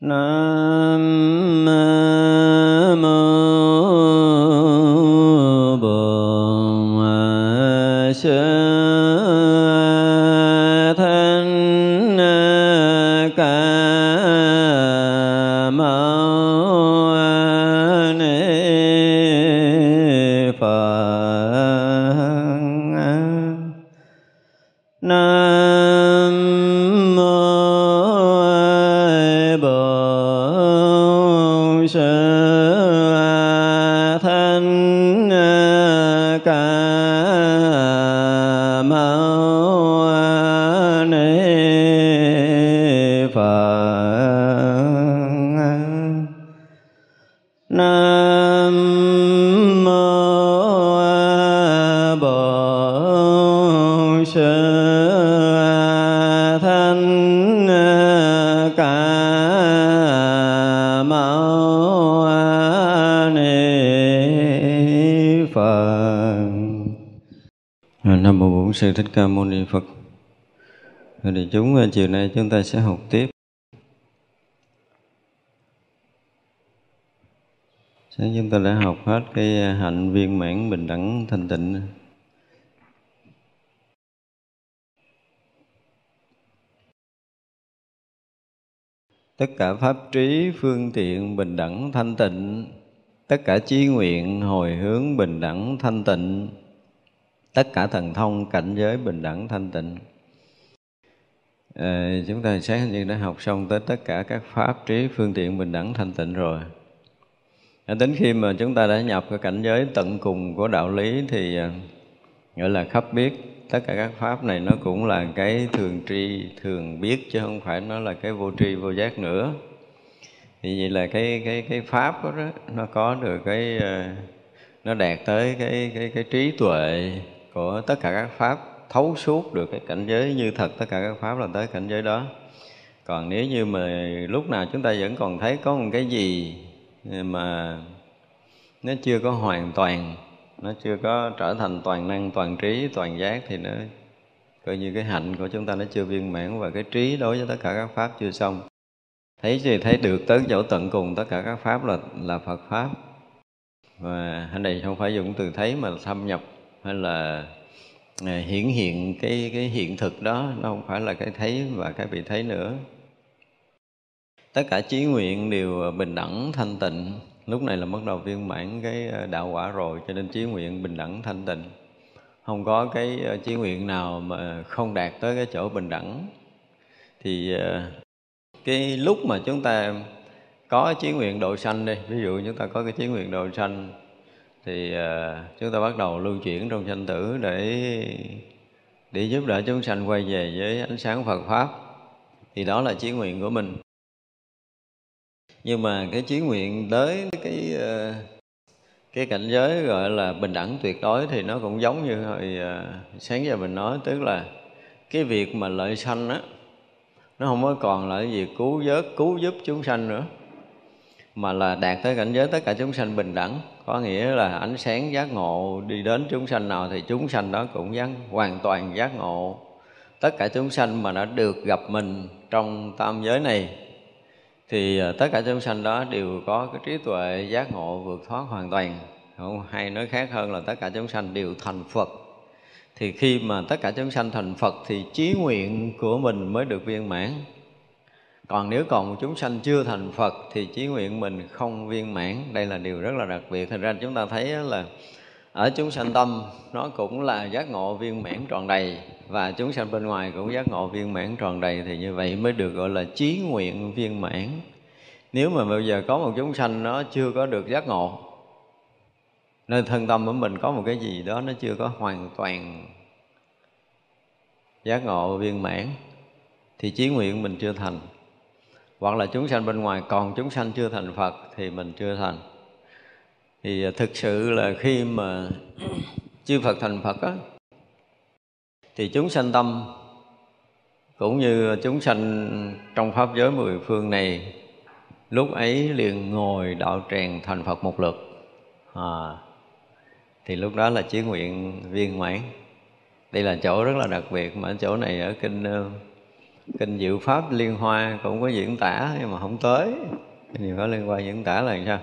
Nam thích ca mâu ni phật. Thì chúng ờ, chiều nay chúng ta sẽ học tiếp. Sáng chúng ta đã học hết cái ờ, hạnh viên mãn, bình đẳng, thanh tịnh. Tất cả pháp trí, phương tiện, bình đẳng, thanh tịnh. Tất cả chí nguyện, hồi hướng, bình đẳng, thanh tịnh tất cả thần thông cảnh giới bình đẳng thanh tịnh. À, chúng ta sáng như đã học xong tới tất cả các pháp trí phương tiện bình đẳng thanh tịnh rồi. À, đến khi mà chúng ta đã nhập cái cảnh giới tận cùng của đạo lý thì à, gọi là khắp biết. Tất cả các pháp này nó cũng là cái thường tri thường biết chứ không phải nó là cái vô tri vô giác nữa. Thì vậy là cái cái cái pháp đó, đó nó có được cái ờ, nó đạt tới cái cái cái trí tuệ của tất cả các pháp, thấu suốt được cái cảnh giới như thật tất cả các pháp là tới cảnh giới đó. Còn nếu như mà lúc nào chúng ta vẫn còn thấy có một cái gì mà nó chưa có hoàn toàn, nó chưa có trở thành toàn năng, toàn trí, toàn giác thì nó coi như cái hạnh của chúng ta nó chưa viên mãn và cái trí đối với tất cả các pháp chưa xong. Thấy gì thấy được tới chỗ tận cùng tất cả các pháp là là Phật pháp. Và ở này không phải dùng từ thấy mà thâm nhập hay là à, hiển hiện cái cái hiện thực đó, nó không phải là cái thấy và cái bị thấy nữa. Tất cả chí nguyện đều à, bình đẳng, thanh tịnh. Lúc này là bắt đầu viên mãn cái à, đạo quả rồi, cho nên chí nguyện bình đẳng, thanh tịnh. Không có cái trí chí nguyện nào mà không đạt tới cái chỗ bình đẳng. Thì cái lúc mà chúng ta có chí nguyện độ sanh đi, ví dụ chúng ta có cái chí nguyện độ sanh thì ờ, chúng ta bắt đầu lưu chuyển trong sanh tử để để giúp đỡ chúng sanh quay về với ánh sáng Phật pháp. Thì đó là chí nguyện của mình. Nhưng mà cái chí nguyện tới cái ờ, cái cảnh giới gọi là bình đẳng tuyệt đối thì nó cũng giống như hồi ờ, sáng giờ mình nói, tức là cái việc mà lợi sanh á, nó không có còn là cái việc cứu vớt, cứu giúp chúng sanh nữa, mà là đạt tới cảnh giới tất cả chúng sanh bình đẳng có nghĩa là ánh sáng giác ngộ đi đến chúng sanh nào thì chúng sanh đó cũng giác, hoàn toàn giác ngộ. Tất cả chúng sanh mà đã được gặp mình trong tam giới này, thì à, tất cả chúng sanh đó đều có cái trí tuệ giác ngộ vượt thoát hoàn toàn. Không, hay nói khác hơn là tất cả chúng sanh đều thành phật. Thì khi mà tất cả chúng sanh thành phật thì trí nguyện của mình mới được viên mãn còn nếu còn một chúng sanh chưa thành phật thì chí nguyện mình không viên mãn. Đây là điều rất là đặc biệt. Thành ra chúng ta thấy là ở chúng sanh tâm, nó cũng là giác ngộ viên mãn tròn đầy. Và chúng sanh bên ngoài cũng giác ngộ viên mãn tròn đầy thì như vậy mới được gọi là chí nguyện viên mãn. Nếu mà bây giờ có một chúng sanh nó chưa có được giác ngộ, nơi thân tâm của mình có một cái gì đó nó chưa có hoàn toàn giác ngộ viên mãn, thì chí nguyện mình chưa thành hoặc là chúng sanh bên ngoài còn chúng sanh chưa thành phật thì mình chưa thành. Thì à, thực sự là khi mà chư phật thành phật á thì chúng sanh tâm cũng như chúng sanh trong pháp giới mười phương này lúc ấy liền ngồi đạo tràng thành phật một lượt. À, thì lúc đó là chí nguyện viên mãn. Đây là chỗ rất là đặc biệt mà chỗ này ở kinh kinh diệu pháp liên hoa cũng có diễn tả, nhưng mà không tới. Nhiều pháp liên hoa diễn tả là sao?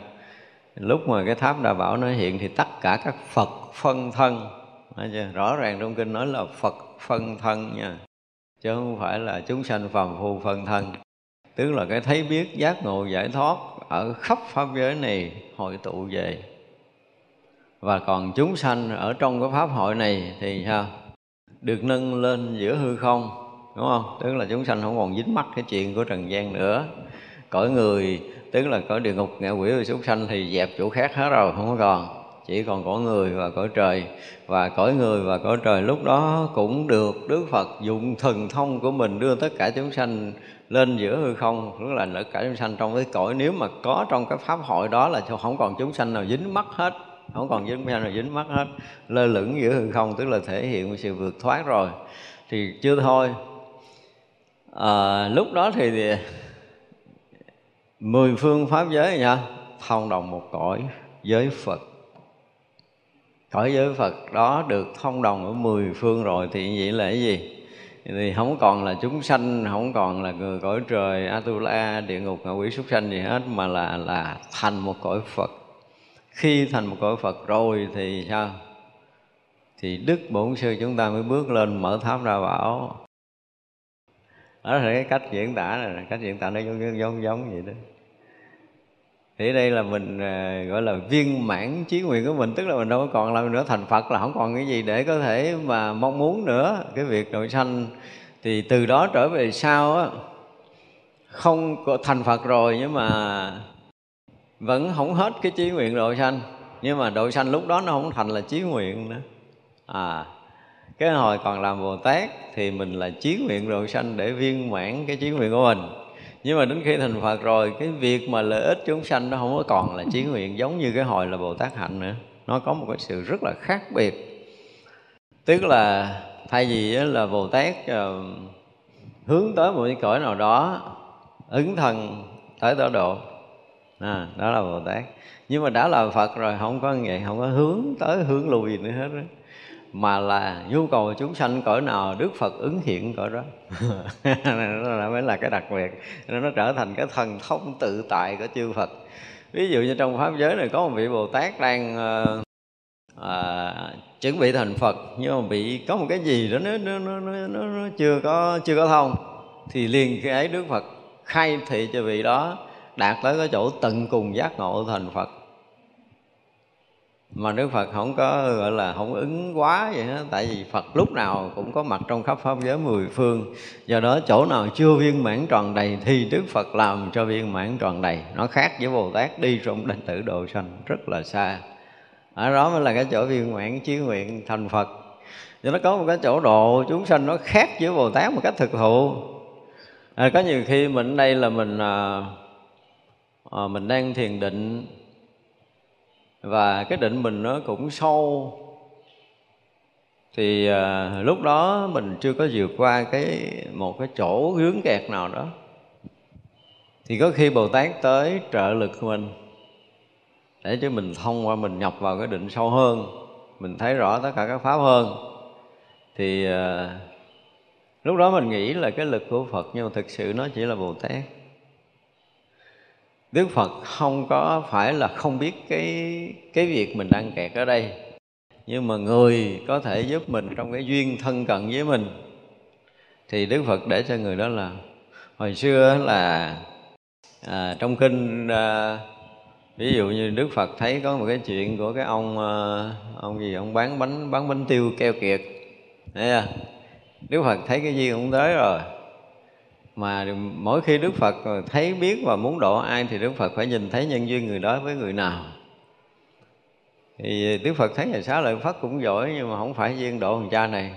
Lúc mà cái tháp Đà bảo nó hiện thì tất cả các phật phân thân chưa? rõ ràng trong kinh nói là phật phân thân nha. Chứ không phải là chúng sanh phàm phu phân thân. Tức là cái thấy biết giác ngộ giải thoát ở khắp pháp giới này hội tụ về. Và còn chúng sanh ở trong cái pháp hội này thì sao? Được nâng lên giữa hư không đúng không? Tức là chúng sanh không còn dính mắc cái chuyện của trần gian nữa. Cõi người, tức là cõi địa ngục, ngạ quỷ và súc sanh thì dẹp chỗ khác hết rồi, không có còn. Chỉ còn cõi người và cõi trời. Và cõi người và cõi trời lúc đó cũng được Đức Phật dùng thần thông của mình đưa tất cả chúng sanh lên giữa hư không. Tức là tất cả chúng sanh trong cái cõi, nếu mà có trong cái pháp hội đó là không còn chúng sanh nào dính mắc hết. Không còn dính sanh nào dính mắc hết. Lơ lửng giữa hư không, tức là thể hiện sự vượt thoát rồi. Thì chưa thôi à, lúc đó thì mười phương pháp giới nha thông đồng một cõi giới Phật. Cõi giới Phật đó được thông đồng ở mười phương rồi thì vậy là cái gì? Thì không còn là chúng sanh không còn là người cõi trời atula địa ngục ngạ quỷ súc sanh gì hết mà là là thành một cõi Phật. Khi thành một cõi Phật rồi thì sao? Thì đức bổn sư chúng ta mới bước lên mở tháp ra bảo đó là cái cách diễn tả này, cách diễn tả nó giống giống giống vậy đó. Thì đây là mình à, gọi là viên mãn chí nguyện của mình, tức là mình đâu có còn làm nữa, thành phật là không còn cái gì để có thể mà mong muốn nữa. Cái việc nội sanh thì từ đó trở về sau á, không có thành phật rồi nhưng mà vẫn không hết cái chí nguyện độ sanh. Nhưng mà độ sanh lúc đó nó không thành là chí nguyện nữa. À cái hồi còn làm bồ tát thì mình là chí nguyện độ sanh để viên mãn cái chí nguyện của mình. Nhưng mà đến khi thành phật rồi cái việc mà lợi ích chúng sanh nó không có còn là chí nguyện giống như cái hồi là bồ tát hạnh nữa. Nó có một cái sự rất là khác biệt. Tức là thay vì là bồ tát uh, hướng tới một cái cõi nào đó ứng thần tới tổ độ. À, đó là bồ tát. Nhưng mà đã là phật rồi không có vậy không có hướng tới hướng lùi nữa hết đó mà là nhu cầu chúng sanh cỡ nào Đức Phật ứng hiện cỡ đó. Đó mới là cái đặc biệt. Nó, nó trở thành cái thần thông tự tại của chư Phật. Ví dụ như trong pháp giới này có một vị Bồ Tát đang uh, uh, chuẩn bị thành Phật nhưng mà bị có một cái gì đó nó nó nó nó, nó, nó chưa có chưa có thông thì liền cái ấy Đức Phật khai thị cho vị đó đạt tới cái chỗ tận cùng giác ngộ thành Phật mà Đức Phật không có gọi là không ứng quá vậy đó tại vì Phật lúc nào cũng có mặt trong khắp pháp giới mười phương. Do đó chỗ nào chưa viên mãn tròn đầy thì Đức Phật làm cho viên mãn tròn đầy. Nó khác với Bồ Tát đi trong đảnh tử độ sanh rất là xa. Ở đó mới là cái chỗ viên mãn chí nguyện thành Phật. Cho nó có một cái chỗ độ chúng sanh nó khác với Bồ Tát một cách thực thụ. À, có nhiều khi mình đây là mình à, à, mình đang thiền định và cái định mình nó cũng sâu. Thì à, lúc đó mình chưa có vượt qua cái một cái chỗ hướng kẹt nào đó. Thì có khi bồ tát tới trợ lực mình để cho mình thông qua mình nhập vào cái định sâu hơn. Mình thấy rõ tất cả các pháp hơn. Thì à, lúc đó mình nghĩ là cái lực của phật nhưng mà thực sự nó chỉ là bồ tát. Đức Phật không có phải là không biết cái cái việc mình đang kẹt ở đây. Nhưng mà người có thể giúp mình trong cái duyên thân cận với mình. Thì Đức Phật để cho người đó là hồi xưa là à, trong kinh à, ví dụ như Đức Phật thấy có một cái chuyện của cái ông à, ông gì ông bán bánh bán bánh tiêu keo kiệt. Đấy à? Đức Phật thấy cái duyên ông tới rồi mà mỗi khi Đức Phật thấy biết và muốn độ ai thì Đức Phật phải nhìn thấy nhân duyên người đó với người nào. Thì Đức Phật thấy là xá lợi Phất cũng giỏi nhưng mà không phải duyên độ thằng cha này.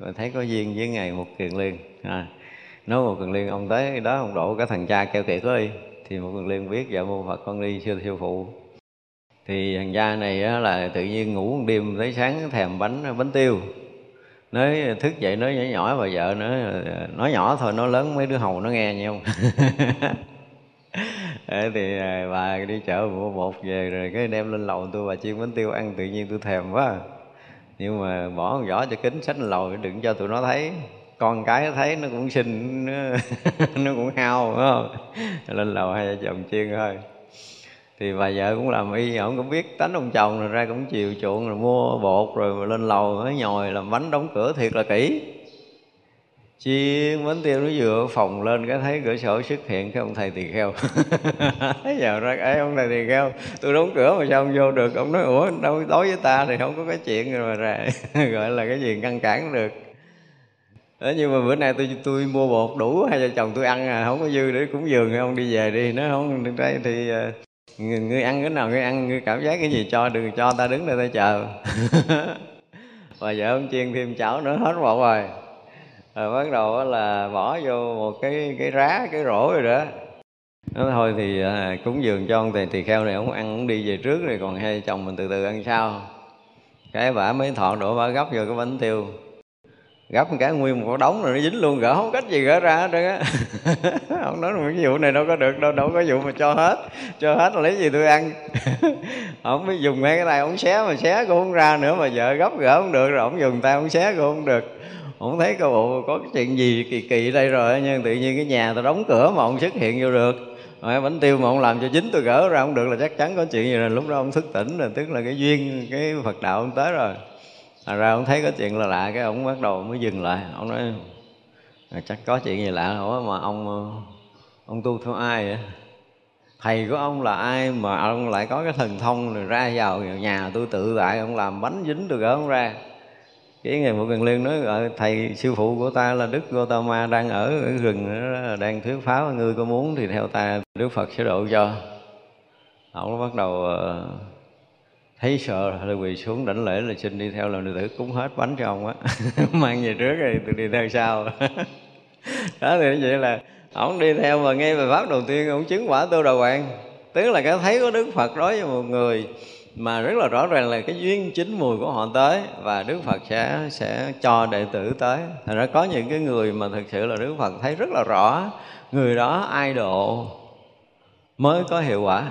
Mà thấy có duyên với ngày một kiền liên. À, nói một kiền liên ông tới đó ông độ cái thằng cha kêu kiệt đó đi. Thì một kiền liên biết dạ mô Phật con đi siêu siêu phụ. Thì thằng cha này là tự nhiên ngủ một đêm tới sáng thèm bánh bánh tiêu nói thức dậy nói nhỏ nhỏ bà vợ nói nói nhỏ thôi nói lớn mấy đứa hầu nó nghe nhau thì à, bà đi chợ mua bột về rồi cái đem lên lầu tôi bà chiên bánh tiêu ăn tự nhiên tôi thèm quá. Nhưng mà bỏ con vỏ cho kính sách lên lầu đừng cho tụi nó thấy. Con cái thấy nó cũng xinh nó, nó cũng hao phải không? Lên lầu hai vợ chồng chiên thôi thì bà vợ cũng làm y ông cũng biết tánh ông chồng rồi ra cũng chiều chuộng rồi mua bột rồi lên lầu mới nhồi làm bánh đóng cửa thiệt là kỹ. Chiên bánh tiêu nó vừa phòng lên cái thấy cửa sổ xuất hiện cái ông thầy tỳ kheo. Thấy ra ấy ông thầy tỳ kheo tôi đóng cửa mà sao ông vô được? Ông nói ủa đâu đối với ta thì không có cái chuyện rồi mà ra. Gọi là cái gì ngăn cản được. Đó, nhưng mà bữa nay tôi tôi mua bột đủ hai vợ chồng tôi ăn à? Không có dư để cúng dường ông đi về đi. Nó không đây thì người, người ăn cái nào người ăn người cảm giác cái gì cho đừng cho ta đứng đây ta chờ. Và vợ ông chiên thêm chảo nữa hết bột rồi. Rồi bắt đầu là bỏ vô một cái cái rá cái rổ rồi đó. Nói thôi thì à, cúng dường cho ông thầy tỳ kheo này ông ăn ông đi về trước rồi còn hai chồng mình từ từ ăn sau. Cái bả mới thọ đổ bả gấp vô cái bánh tiêu gấp một cái nguyên một đống rồi nó dính luôn gỡ không cách gì gỡ ra hết trơn á. Ông nói cái vụ này đâu có được, đâu đâu có vụ mà cho hết cho hết là lấy gì tôi ăn. Ông mới dùng ngay cái tay ông xé mà xé cũng không ra nữa mà vợ gấp gỡ không được, rồi ông dùng tay ông xé cũng không được. Ông thấy cái bộ, có cái chuyện gì kỳ kỳ đây rồi nhưng tự nhiên cái nhà tôi đóng cửa mà ông xuất hiện vô được. Rồi bánh tiêu mà ông làm cho dính tôi gỡ ra không được là chắc chắn có chuyện gì rồi. Lúc đó ông thức tỉnh rồi, tức là cái duyên, cái phật đạo ông tới rồi à ra ông thấy có chuyện là lạ cái ông bắt đầu mới dừng lại. Ông nói à, chắc có chuyện gì lạ. Ủa mà ông ông tu theo ai vậy? Thầy của ông là ai mà ông lại có cái thần thông rồi ra vào nhà tôi tự tại ông làm bánh dính được ở ông ra. Cái ngày một gần liên nói ở thầy sư phụ của ta là đức Gautama đang ở, ở rừng đang thuyết pháp ngươi có muốn thì theo ta đức Phật sẽ độ cho. Ông bắt đầu ờ, thấy sợ rồi quỳ xuống đảnh lễ là xin đi theo làm đệ tử cúng hết bánh cho ông á mang về trước rồi tôi đi theo sau đó thì như vậy là ông đi theo mà nghe bài pháp đầu tiên, ông chứng quả tu đầu hoàng tức là cái thấy có đức phật đối với một người mà rất là rõ ràng là cái duyên chính mùi của họ tới và Đức Phật sẽ sẽ cho đệ tử tới. Thành ra có những cái người mà thực sự là Đức Phật thấy rất là rõ, người đó ai độ mới có hiệu quả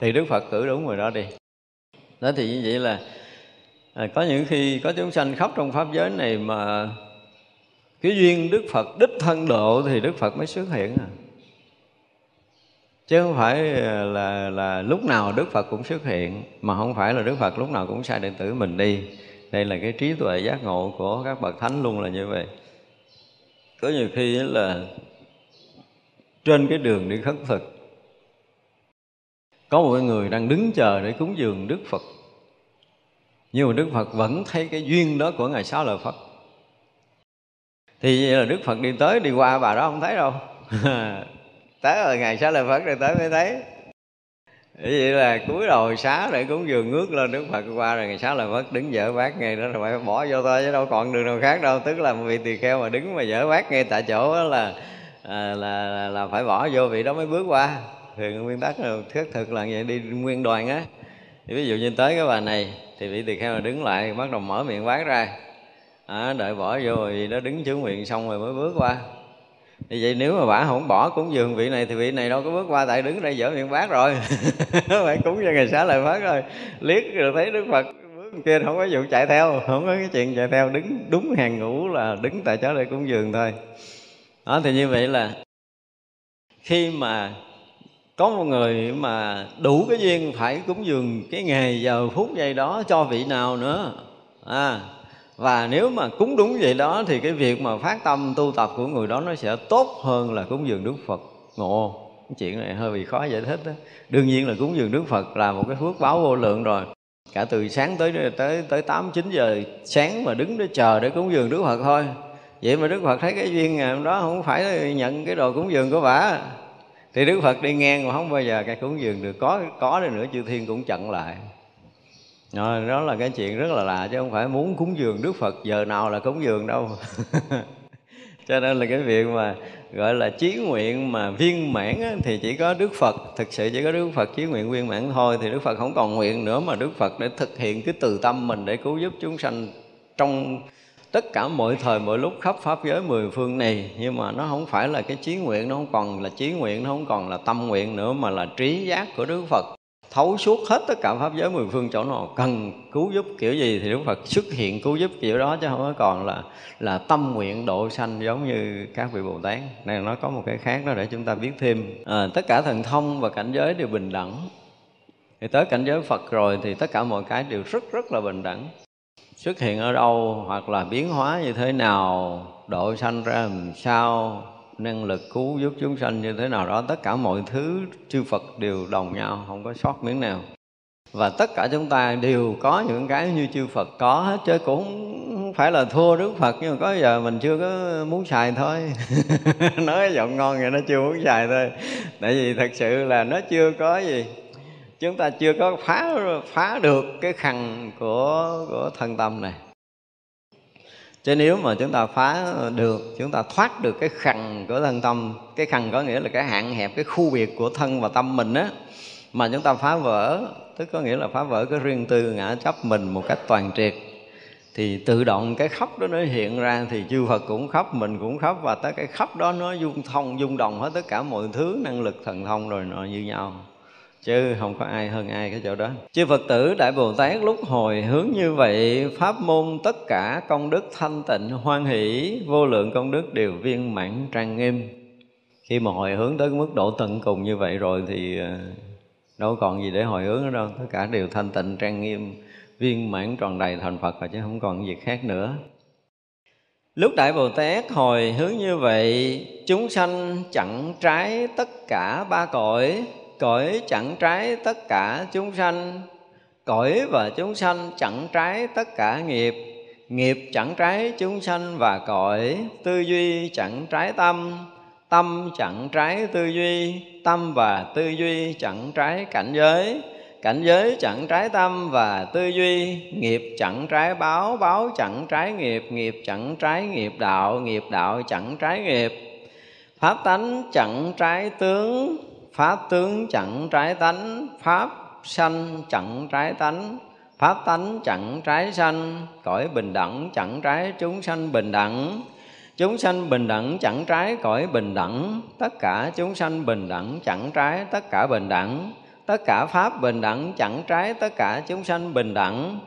thì Đức Phật cử đúng người đó đi. Đó thì như vậy là à, có những khi có chúng sanh khóc trong pháp giới này mà cái duyên Đức Phật đích thân độ thì Đức Phật mới xuất hiện à. Chứ không phải à, là là lúc nào Đức Phật cũng xuất hiện mà không phải là Đức Phật lúc nào cũng sai đệ tử mình đi. Đây là cái trí tuệ giác ngộ của các bậc thánh luôn là như vậy. Có nhiều khi là trên cái đường đi khất thực có một người đang đứng chờ để cúng dường Đức Phật. Nhưng mà Đức Phật vẫn thấy cái duyên đó của Ngài Sáu Lợi Phật. Thì vậy là Đức Phật đi tới đi qua bà đó không thấy đâu. Tới rồi ngày xá lợi phật rồi tới mới thấy. Vậy là cúi đầu xá để cúng dường ngước lên đức phật qua rồi ngày xá lợi phật đứng dở bát ngay đó rồi phải bỏ vô thôi chứ đâu còn đường nào khác đâu. Tức là một vị tỳ kheo mà đứng mà dở bát ngay tại chỗ đó là, à, là, là là phải bỏ vô vị đó mới bước qua thường nguyên tắc là thiết thực là vậy đi nguyên đoàn á. Thì ví dụ như tới cái bà này thì vị tỳ kheo là đứng lại bắt đầu mở miệng bát ra. À, đợi bỏ vô rồi nó đứng chướng miệng xong rồi mới bước qua. Thì vậy nếu mà bà không bỏ cúng dường vị này thì vị này đâu có bước qua tại đứng đây dở miệng bát rồi. Phải cúng cho ngày xá lại phát rồi. Liếc rồi thấy đức phật bước kia không có vụ chạy theo không có cái chuyện chạy theo đứng đúng hàng ngũ là đứng tại chỗ đây cúng dường thôi. Đó thì như vậy là khi mà có một người mà đủ cái duyên phải cúng dường cái ngày giờ phút giây đó cho vị nào nữa. À và nếu mà cúng đúng vậy đó thì cái việc mà phát tâm tu tập của người đó nó sẽ tốt hơn là cúng dường Đức Phật. Ngộ. Cái chuyện này hơi bị khó giải thích đó. Đương nhiên là cúng dường Đức Phật là một cái phước báo vô lượng rồi. Cả từ sáng tới tới tới tám, chín giờ sáng mà đứng để chờ để cúng dường Đức Phật thôi. Vậy mà Đức Phật thấy cái duyên ngày hôm đó không phải nhận cái đồ cúng dường của bà thì Đức Phật đi ngang mà không bao giờ cái cúng dường được. Có có đi nữa chư thiên cũng chặn lại. Rồi, đó là cái chuyện rất là lạ chứ không phải muốn cúng dường Đức Phật giờ nào là cúng dường đâu. Cho nên là cái việc mà gọi là chí nguyện mà viên mãn á, thì chỉ có Đức Phật thực sự chỉ có Đức Phật chí nguyện viên mãn thôi. Thì Đức Phật không còn nguyện nữa mà Đức Phật để thực hiện cái từ tâm mình để cứu giúp chúng sanh trong tất cả mọi thời mọi lúc khắp pháp giới mười phương này nhưng mà nó không phải là cái chí nguyện nó không còn là chí nguyện nó không còn là tâm nguyện nữa mà là trí giác của Đức Phật. Thấu suốt hết tất cả pháp giới mười phương chỗ nào cần cứu giúp kiểu gì thì Đức Phật xuất hiện cứu giúp kiểu đó chứ không có còn là là tâm nguyện độ sanh giống như các vị Bồ Tát. Này nó có một cái khác đó để chúng ta biết thêm. À, tất cả thần thông và cảnh giới đều bình đẳng. Thì tới cảnh giới Phật rồi thì tất cả mọi cái đều rất rất là bình đẳng xuất hiện ở đâu hoặc là biến hóa như thế nào, độ sanh ra làm sao, năng lực cứu giúp chúng sanh như thế nào đó, tất cả mọi thứ chư Phật đều đồng nhau, không có sót miếng nào. Và tất cả chúng ta đều có những cái như chư Phật có hết chứ, cũng không phải là thua Đức Phật, nhưng mà có giờ mình chưa có muốn xài thôi. Nói giọng ngon vậy nó chưa muốn xài thôi. Tại vì thật sự là nó chưa có gì chúng ta chưa có phá phá được cái khăn của của thân tâm này. Chứ nếu mà chúng ta phá được, chúng ta thoát được cái khăn của thân tâm, cái khăn có nghĩa là cái hạn hẹp, cái khu biệt của thân và tâm mình á, mà chúng ta phá vỡ, tức có nghĩa là phá vỡ cái riêng tư ngã chấp mình một cách toàn triệt, thì tự động cái khóc đó nó hiện ra, thì chư Phật cũng khóc, mình cũng khóc, và tới cái khóc đó nó dung thông, dung đồng hết tất cả mọi thứ, năng lực thần thông rồi nó như nhau chứ không có ai hơn ai cái chỗ đó. Chư phật tử đại bồ tát lúc hồi hướng như vậy, pháp môn tất cả công đức thanh tịnh, hoan hỷ, vô lượng công đức đều viên mãn trang nghiêm. Khi mà hồi hướng tới mức độ tận cùng như vậy rồi thì ờ, đâu còn gì để hồi hướng nữa đâu. Tất cả đều thanh tịnh, trang nghiêm, viên mãn tròn đầy thành phật rồi chứ không còn gì khác nữa. Lúc Đại Bồ Tát hồi hướng như vậy, Chúng sanh chẳng trái tất cả ba cõi cõi chẳng trái tất cả chúng sanh cõi và chúng sanh chẳng trái tất cả nghiệp nghiệp chẳng trái chúng sanh và cõi tư duy chẳng trái tâm tâm chẳng trái tư duy tâm và tư duy chẳng trái cảnh giới cảnh giới chẳng trái tâm và tư duy nghiệp chẳng trái báo báo chẳng trái nghiệp nghiệp chẳng trái nghiệp đạo nghiệp đạo chẳng trái nghiệp pháp tánh chẳng trái tướng pháp tướng chẳng trái tánh, pháp sanh chẳng trái tánh, pháp tánh chẳng trái sanh, cõi bình đẳng chẳng trái chúng sanh bình đẳng. Chúng sanh bình đẳng chẳng trái, cõi bình đẳng, tất cả chúng sanh bình đẳng chẳng trái, tất cả bình đẳng. Tất cả pháp bình đẳng chẳng trái, tất cả chúng sanh bình đẳng.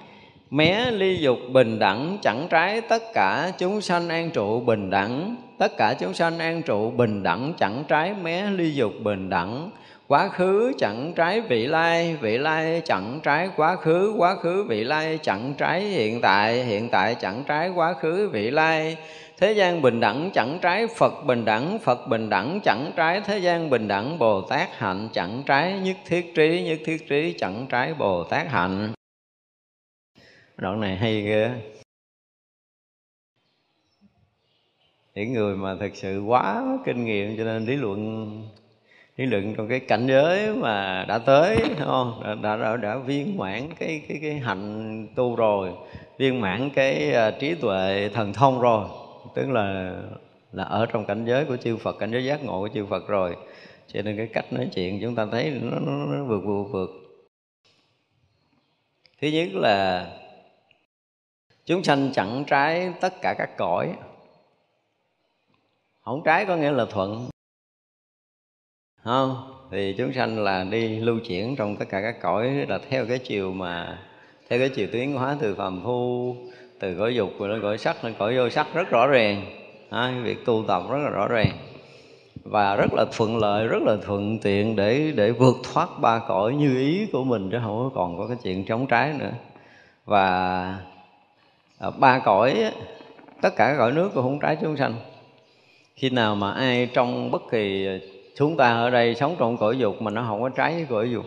Mé ly dục bình đẳng chẳng trái, tất cả chúng sanh an trụ bình đẳng tất cả chúng sanh an trụ bình đẳng, chẳng trái mé ly dục bình đẳng. Quá khứ chẳng trái vị lai vị lai chẳng trái quá khứ quá khứ vị lai chẳng trái hiện tại hiện tại chẳng trái quá khứ vị lai. Thế gian bình đẳng chẳng trái phật bình đẳng, phật bình đẳng chẳng trái thế gian bình đẳng. Bồ tát hạnh chẳng trái nhất thiết trí, nhất thiết trí chẳng trái bồ tát hạnh. Đoạn này hay ghê. Những người mà thực sự quá kinh nghiệm cho nên lý luận lý luận trong cái cảnh giới mà đã tới không? Đã, đã, đã, đã viên mãn cái cái cái hạnh tu rồi viên mãn cái uh, trí tuệ thần thông rồi. Tức là là ở trong cảnh giới của chư Phật cảnh giới giác ngộ của chư Phật rồi. Cho nên cái cách nói chuyện chúng ta thấy nó, nó, nó vượt vượt vượt. Thứ nhất là chúng sanh chẳng trái tất cả các cõi không trái có nghĩa là thuận. Không thì chúng sanh là đi lưu chuyển trong tất cả các cõi là theo cái chiều mà theo cái chiều tiến hóa từ phàm phu từ cõi dục rồi đến cõi sắc lên cõi vô sắc rất rõ ràng. À, việc tu tập rất là rõ ràng. Và rất là thuận lợi rất là thuận tiện để để vượt thoát ba cõi như ý của mình chứ không còn có cái chuyện chống trái nữa. Và à, ba cõi tất cả các cõi nước cũng không trái chúng sanh khi nào mà ai trong bất kỳ ờ, chúng ta ở đây sống trong cõi dục mà nó không có trái với cõi dục.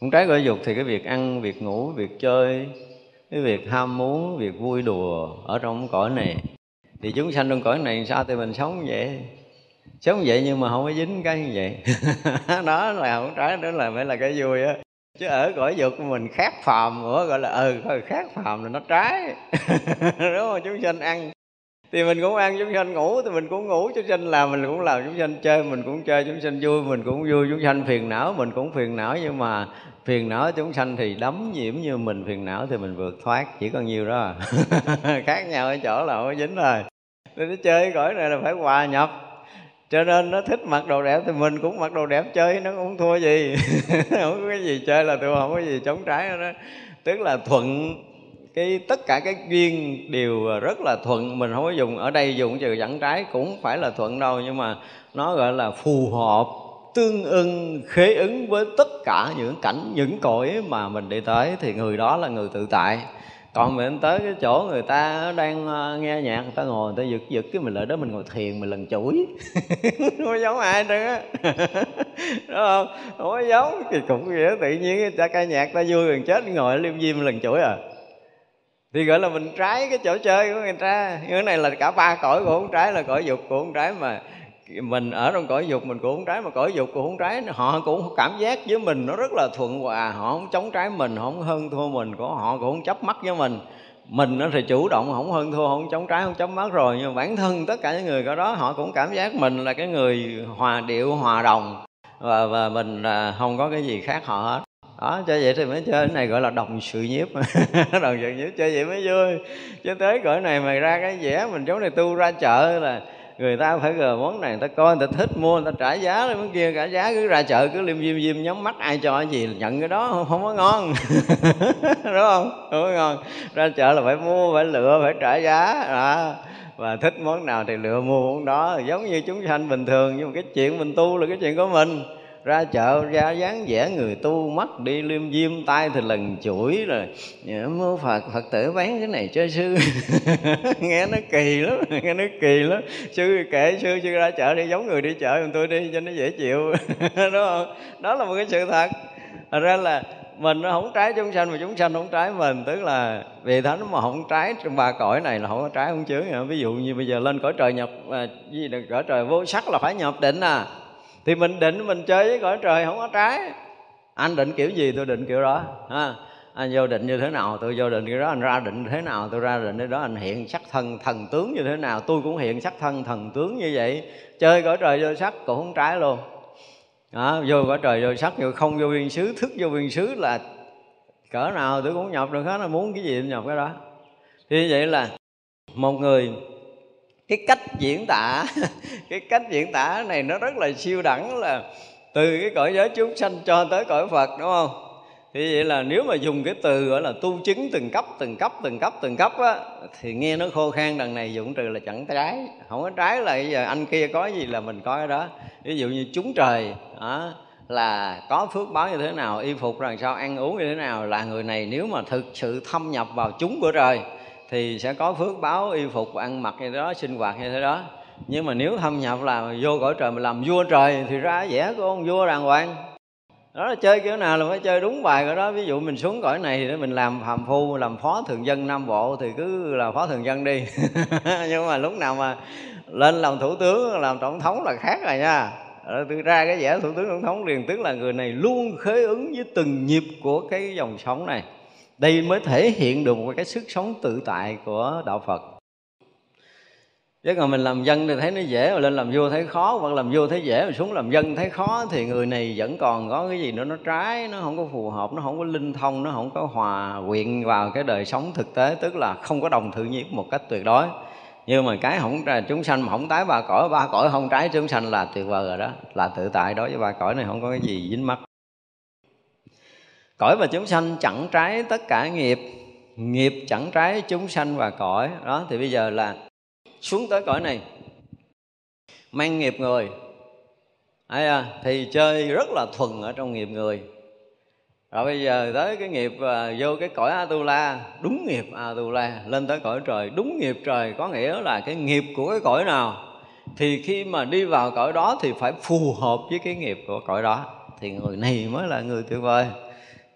Không trái cõi dục thì cái việc ăn, việc ngủ, việc chơi, cái việc ham muốn, việc vui đùa ở trong cõi này. Thì chúng sanh trong cõi này sao thì mình sống vậy? Sống vậy nhưng mà không có dính cái như vậy. Đó là không trái, đó là phải là cái vui á. Chứ ở cõi dục mình khác phàm nữa gọi là ừ khác phàm là nó trái. Đúng không? Chúng sanh ăn thì mình cũng ăn chúng sanh ngủ, thì mình cũng ngủ chúng sanh làm mình cũng làm chúng sanh chơi, mình cũng chơi chúng sanh vui, mình cũng vui chúng sanh phiền não, mình cũng phiền não. Nhưng mà phiền não chúng sanh thì đấm nhiễm như mình, phiền não thì mình vượt thoát, chỉ còn nhiêu đó. Khác nhau ở chỗ là không có dính rồi. Nên nó chơi cõi này là phải hòa nhập. Cho nên nó thích mặc đồ đẹp thì mình cũng mặc đồ đẹp chơi, nó cũng thua gì. Không có cái gì chơi là tụi không có gì chống trái đó tức là thuận cái, tất cả cái duyên đều rất là thuận. Mình không có dùng, ở đây dùng trừ dẫn trái cũng phải là thuận đâu, nhưng mà nó gọi là phù hợp, tương ưng, khế ứng với tất cả những cảnh, những cõi mà mình đi tới. Thì người đó là người tự tại. Còn mình tới cái chỗ người ta đang ờ, nghe nhạc, người ta ngồi, người ta giật giật cái mình lại đó, mình ngồi thiền, mình lần chuỗi. Không giống ai trơn á đúng không? Không có giống. Thì cũng nghĩa tự nhiên ta ca nhạc, ta vui gần chết, ngồi liêm diêm lần chuỗi à thì gọi là mình trái cái chỗ chơi của người ta. Như cái này là cả ba cõi của không trái, là cõi dục của không trái mà. Mình ở trong cõi dục mình cũng không trái, mà cõi dục cũng không trái, họ cũng cảm giác với mình nó rất là thuận hòa. Họ không chống trái mình, họ không hơn thua mình, của họ cũng không chấp mắt với mình. Mình nó thì chủ động, không hơn thua, không chống trái, không chống mắt rồi. Nhưng mà bản thân tất cả những người có đó, họ cũng cảm giác mình là cái người hòa điệu, hòa đồng. Và và mình không có cái gì khác họ hết đó cho vậy thì mới chơi. Cái này gọi là đồng sự nhiếp. Đồng sự nhiếp chơi vậy mới vui. Chứ tới cõi này mày ra cái vẽ mình giống này tu ra chợ là người ta phải gờ món này người ta coi người ta thích mua người ta trả giá lên món kia cả giá cứ ra chợ cứ liêm diêm diêm nhắm mắt ai cho cái gì nhận cái đó không, không có ngon. Đúng không? Không có ngon. Ra chợ là phải mua phải lựa phải trả giá. Đó. Và thích món nào thì lựa mua món đó. Giống như chúng sanh bình thường nhưng mà cái chuyện mình tu là cái chuyện của mình ra chợ ra dáng vẻ người tu mắt đi liêm diêm tay thì lần chuỗi rồi. Dạ, Mua phật phật tử bán cái này cho sư. Nghe nó kỳ lắm nghe nó kỳ lắm. Sư kể sư sư ra chợ đi giống người đi chợ còn tôi đi cho nó dễ chịu. Đúng không? Đó là một cái sự thật. Thật ra là mình nó không trái chúng sanh mà chúng sanh không trái mình. Tức là vị thánh mà không trái trong ba cõi này là không có trái không chướng à. ví dụ như bây giờ lên cõi trời nhập à, gì là cõi trời vô sắc là phải nhập định à thì mình định mình chơi với cõi trời không có trái. Anh định kiểu gì tôi định kiểu đó ha. Anh vô định như thế nào tôi vô định kiểu đó. Anh ra định thế nào tôi ra định thế đó. Anh hiện sắc thân thần tướng như thế nào tôi cũng hiện sắc thân thần tướng như vậy. Chơi cõi trời vô sắc cũng không trái luôn. Đó, vô cõi trời vô sắc vô không vô viên xứ thức vô viên xứ là cỡ nào tôi cũng nhập được hết. Là muốn cái gì tôi nhập cái đó. Thì như vậy là một người cái cách diễn tả cái cách diễn tả này nó rất là siêu đẳng là từ cái cõi giới chúng sanh cho tới cõi phật đúng không? Thì vậy là nếu mà dùng cái từ gọi là tu chứng từng cấp từng cấp từng cấp từng cấp á thì nghe nó khô khan đằng này dụng trừ là chẳng trái. Không có trái là bây giờ anh kia có gì là mình có cái đó. Ví dụ như chúng trời đó, là có phước báo như thế nào y phục rằng sao ăn uống như thế nào là người này nếu mà thực sự thâm nhập vào chúng của trời thì sẽ có phước báo, y phục, ăn mặc như thế đó, sinh hoạt như thế đó. Nhưng mà nếu thâm nhập là vô cõi trời mà làm vua trời thì ra vẻ của ông vua đàng hoàng. Đó là chơi kiểu nào là phải chơi đúng bài của đó. Ví dụ mình xuống cõi này để mình làm phàm phu, làm phó thường dân nam bộ thì cứ là phó thường dân đi. Nhưng mà lúc nào mà lên làm thủ tướng, làm tổng thống là khác rồi nha. Từ ra cái vẻ thủ tướng, tổng thống liền, tức là người này luôn khế ứng với từng nhịp của cái dòng sống này đây mới thể hiện được một cái sức sống tự tại của đạo phật. Chứ còn mình làm dân thì thấy nó dễ, mà lên làm vua thấy khó, hoặc làm vua thấy dễ, mà xuống làm dân thấy khó, thì người này vẫn còn có cái gì nữa, nó trái, nó không có phù hợp, nó không có linh thông, nó không có hòa quyện vào cái đời sống thực tế, tức là không có đồng tự nhiên một cách tuyệt đối. Nhưng mà cái không chúng sanh mà không tái ba cõi ba cõi không trái chúng sanh là tuyệt vời rồi đó, là tự tại đối với ba cõi này không có cái gì dính mắc cõi và chúng sanh chẳng trái tất cả nghiệp nghiệp chẳng trái chúng sanh và cõi. Đó thì bây giờ là xuống tới cõi này. Mang nghiệp người. À, thì chơi rất là thuần ở trong nghiệp người. Rồi bây giờ tới cái nghiệp à, vô cái cõi Atula. Đúng nghiệp Atula. Lên tới cõi trời. Đúng nghiệp trời có nghĩa là cái nghiệp của cái cõi nào? Thì khi mà đi vào cõi đó thì phải phù hợp với cái nghiệp của cõi đó. Thì người này mới là người tuyệt vời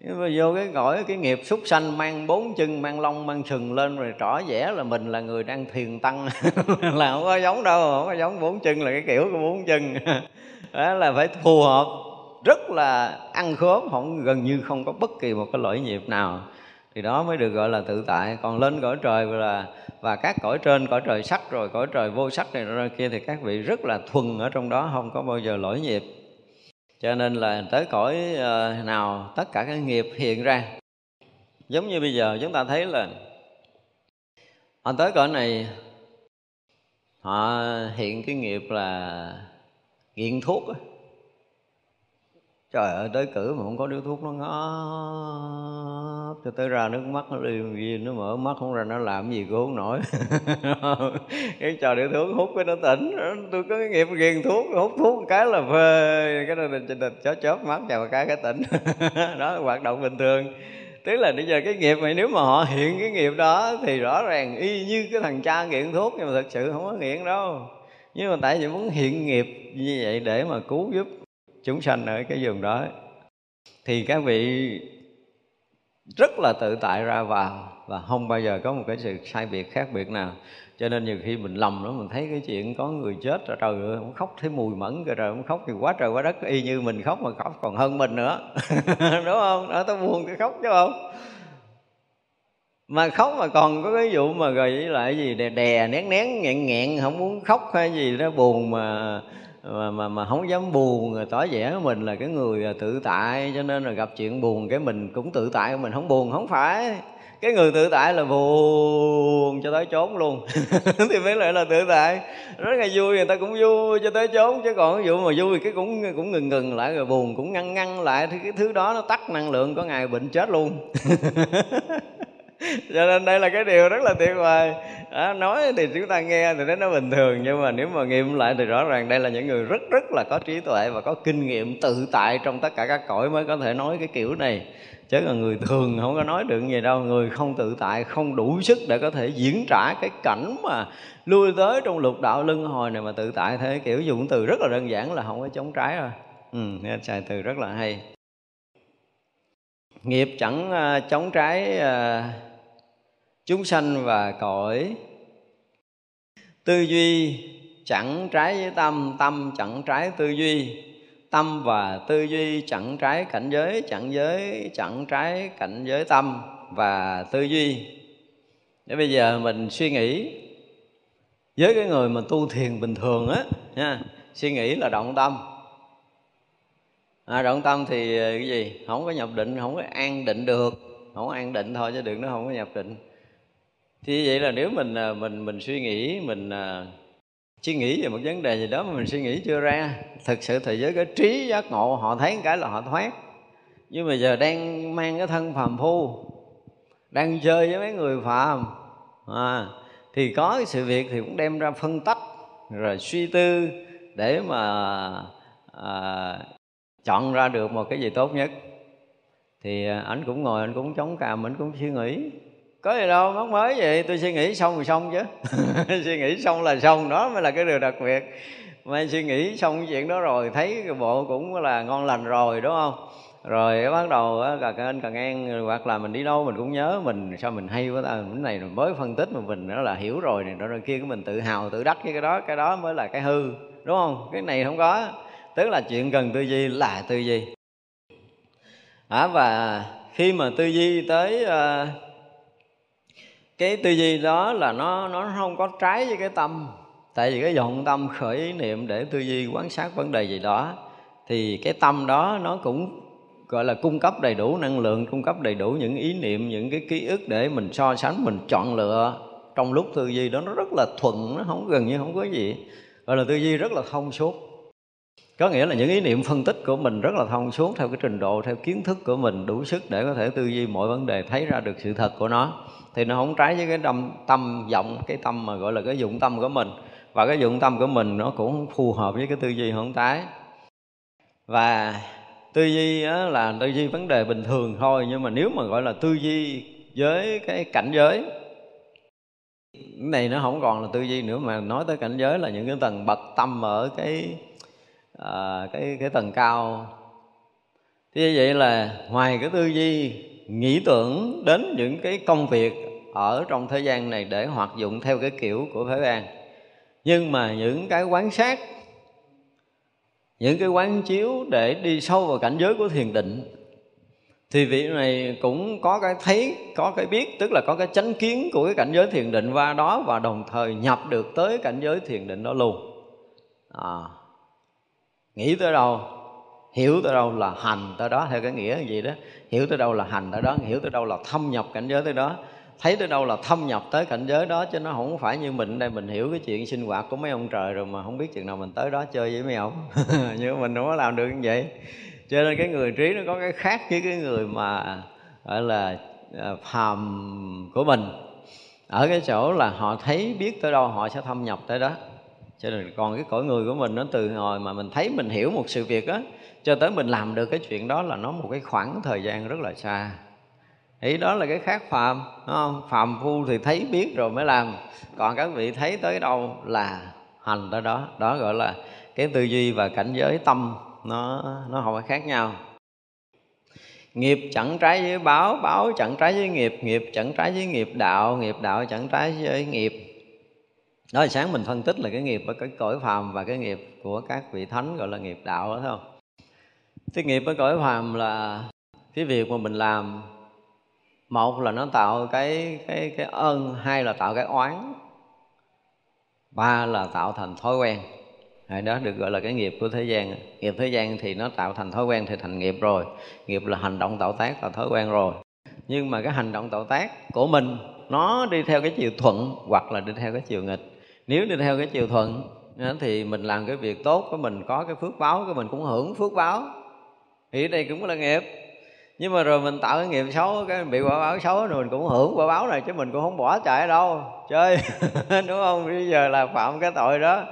nhưng mà vô cái cõi cái nghiệp súc sanh, mang bốn chân, mang lông, mang sừng lên rồi trỏ vẻ là mình là người đang thiền tăng. Là không có giống đâu, không có giống bốn chân là cái kiểu của bốn chân. Đó là phải phù hợp, rất là ăn khớm không, gần như không có bất kỳ một cái lỗi nghiệp nào. Thì đó mới được gọi là tự tại. Còn lên cõi trời là, và các cõi trên, cõi trời sắc rồi, cõi trời vô sắc này, rồi kia thì các vị rất là thuần ở trong đó, không có bao giờ lỗi nghiệp cho nên là tới cõi ờ, nào tất cả các nghiệp hiện ra. Giống như bây giờ chúng ta thấy là họ tới cõi này, họ hiện cái nghiệp là nghiện thuốc trời ơi, tới cử mà không có điếu thuốc nó ngó cho tới ra nước mắt, nó đi gì, nó mở mắt, không ra nó làm gì cũng không nổi. Cái trò điếu thuốc hút cái nó tỉnh. Tôi có cái nghiệp ghiền thuốc, hút thuốc một cái là phê. Cái đó trình đình chó chớp mắt chào cái cái tỉnh. Đó, hoạt động bình thường. Tức là bây giờ cái nghiệp này nếu mà họ hiện cái nghiệp đó thì rõ ràng y như cái thằng cha nghiện thuốc, nhưng mà thật sự không có nghiện đâu. Nhưng mà tại vì muốn hiện nghiệp như vậy để mà cứu giúp chúng sanh ở cái vùng đó, thì các vị rất là tự tại ra vào và không bao giờ có một cái sự sai biệt khác biệt nào. Cho nên nhiều khi mình lầm đó mình thấy cái chuyện có người chết rồi, trời ơi không khóc thấy mùi mẫn rồi trời không khóc thì quá trời quá đất, y như mình khóc mà khóc còn hơn mình nữa. Đúng không? Đó tao buồn cái khóc chứ không? Mà khóc mà còn có cái vụ mà rồi với lại gì, đè đè, nén nén, nghẹn nghẹn, không muốn khóc hay gì đó, buồn mà mà mà, mà không dám buồn tỏ vẻ mình là cái người à, tự tại cho nên là gặp chuyện buồn cái mình cũng tự tại mình không buồn không phải. Cái người tự tại là buồn cho tới chốn luôn. Thì mới lại là tự tại. Rất là vui người ta cũng vui cho tới chốn chứ còn ví dụ mà vui cái cũng cũng ngừng ngừng lại rồi buồn cũng ngăn ngăn lại thì cái thứ đó nó tắt năng lượng có ngày bệnh chết luôn. cho nên đây là cái điều rất là tuyệt vời. À, nói thì chúng ta nghe thì thấy nó bình thường nhưng mà nếu mà nghiệm lại thì rõ ràng đây là những người rất rất là có trí tuệ và có kinh nghiệm tự tại trong tất cả các cõi mới có thể nói cái kiểu này. Chứ là người thường không có nói được gì đâu người không tự tại không đủ sức để có thể diễn trả cái cảnh mà lui tới trong lục đạo luân hồi này mà tự tại thế kiểu dụng từ rất là đơn giản là không có chống trái rồi ừ nên xài từ rất là hay. Nghiệp chẳng uh, chống trái uh, chúng sanh và cõi. Tư duy chẳng trái với tâm tâm chẳng trái tư duy. Tâm và tư duy chẳng trái cảnh giới chẳng giới chẳng trái cảnh giới tâm và tư duy. Để bây giờ mình suy nghĩ với cái người mà tu thiền bình thường á nha suy nghĩ là động tâm. À, động tâm thì cái gì? Không có nhập định không có an định được. Không có an định thôi chứ được nó không có nhập định thì vậy là nếu mình à, mình mình suy nghĩ mình à, suy nghĩ về một vấn đề gì đó mà mình suy nghĩ chưa ra thực sự thì với cái trí giác ngộ họ thấy cái là họ thoát. Nhưng mà giờ đang mang cái thân phàm phu đang chơi với mấy người phàm à, thì có cái sự việc thì cũng đem ra phân tách rồi suy tư để mà à, chọn ra được một cái gì tốt nhất. Thì à, anh cũng ngồi anh cũng chống cằm anh cũng suy nghĩ có gì đâu mắc mới vậy tôi suy nghĩ xong rồi xong chứ. Suy nghĩ xong là xong đó mới là cái điều đặc biệt. Mà suy nghĩ xong cái chuyện đó rồi thấy cái bộ cũng là ngon lành rồi đúng không? Rồi bắt đầu cả anh càng an hoặc là mình đi đâu mình cũng nhớ mình sao mình hay quá ta cái này mình mới phân tích mà mình nó là hiểu rồi này rồi kia cái mình tự hào tự đắc với cái đó cái đó mới là cái hư đúng không? Cái này không có tức là chuyện cần tư duy là tư duy. À, và khi mà tư duy tới uh, cái tư duy đó là nó nó không có trái với cái tâm. Tại vì cái vọng tâm khởi ý niệm để tư duy, quan sát vấn đề gì đó, thì cái tâm đó nó cũng, gọi là, cung cấp đầy đủ năng lượng, cung cấp đầy đủ những ý niệm, những cái ký ức để mình so sánh, mình chọn lựa. Trong lúc tư duy đó nó rất là thuận, nó không, gần như không có gì. Gọi là tư duy rất là thông suốt có nghĩa là những ý niệm phân tích của mình rất là thông suốt theo cái trình độ, theo kiến thức của mình, đủ sức để có thể tư duy mọi vấn đề, thấy ra được sự thật của nó. Thì nó không trái với cái tâm tâm vọng, cái tâm mà gọi là cái dụng tâm của mình. Và cái dụng tâm của mình nó cũng phù hợp với cái tư duy không tái và tư duy là tư duy vấn đề bình thường thôi, nhưng mà nếu mà gọi là tư duy với cái cảnh giới, cái này nó không còn là tư duy nữa mà nói tới cảnh giới là những cái tầng bậc tâm ở cái à, cái cái tầng cao. Thì như vậy là ngoài cái tư duy nghĩ tưởng đến những cái công việc ở trong thế gian này để hoạt dụng theo cái kiểu của Thế gian. Nhưng mà những cái quán sát những cái quán chiếu để đi sâu vào cảnh giới của thiền định thì vị này cũng có cái thấy có cái biết tức là có cái chánh kiến của cái cảnh giới thiền định qua đó và đồng thời nhập được tới cảnh giới thiền định đó luôn. À, nghĩ tới đâu, hiểu tới đâu là hành tới đó, theo cái nghĩa gì đó. Hiểu tới đâu là hành tới đó, hiểu tới đâu là thâm nhập cảnh giới tới đó. Thấy tới đâu là thâm nhập tới cảnh giới đó, chứ nó không phải như mình đây, mình hiểu cái chuyện sinh hoạt của mấy ông trời rồi mà không biết chừng nào mình tới đó chơi với mấy ông. Nhưng mình không có làm được như vậy. Cho nên cái người trí nó có cái khác với cái người mà, gọi là à, phàm của mình. Ở cái chỗ là họ thấy biết tới đâu họ sẽ thâm nhập tới đó cho nên còn cái cõi người của mình nó từ hồi mà mình thấy mình hiểu một sự việc á, cho tới mình làm được cái chuyện đó là nó một cái khoảng thời gian rất là xa. Thì đó là cái khác phàm, đúng không? Phàm phu thì thấy biết rồi mới làm. Còn các vị thấy tới đâu là hành tới đó. Đó gọi là cái tư duy và cảnh giới tâm, nó nó không phải khác nhau. Nghiệp chẳng trái với báo báo chẳng trái với nghiệp nghiệp chẳng trái với nghiệp đạo nghiệp đạo chẳng trái với nghiệp đó là sáng mình phân tích là cái nghiệp ở cái cõi phàm và cái nghiệp của các vị thánh gọi là nghiệp đạo đó thấy không? Cái nghiệp ở cõi phàm là cái việc mà mình làm. Một là nó tạo cái cái cái ơn hai là tạo cái oán ba là tạo thành thói quen. Đấy, đó được gọi là cái nghiệp của thế gian. Nghiệp thế gian thì nó tạo thành thói quen thì thành nghiệp rồi. Nghiệp là hành động tạo tác là thói quen rồi. Nhưng mà cái hành động tạo tác của mình nó đi theo cái chiều thuận hoặc là đi theo cái chiều nghịch nếu đi theo cái chiều thuận thì mình làm cái việc tốt của mình, có cái phước báo của mình cũng hưởng phước báo. Thì đây cũng là nghiệp. Nhưng mà rồi mình tạo cái nghiệp xấu, cái bị quả báo xấu rồi mình cũng hưởng quả báo này chứ mình cũng không bỏ chạy đâu. Chơi, đúng không? Bây giờ là phạm cái tội đó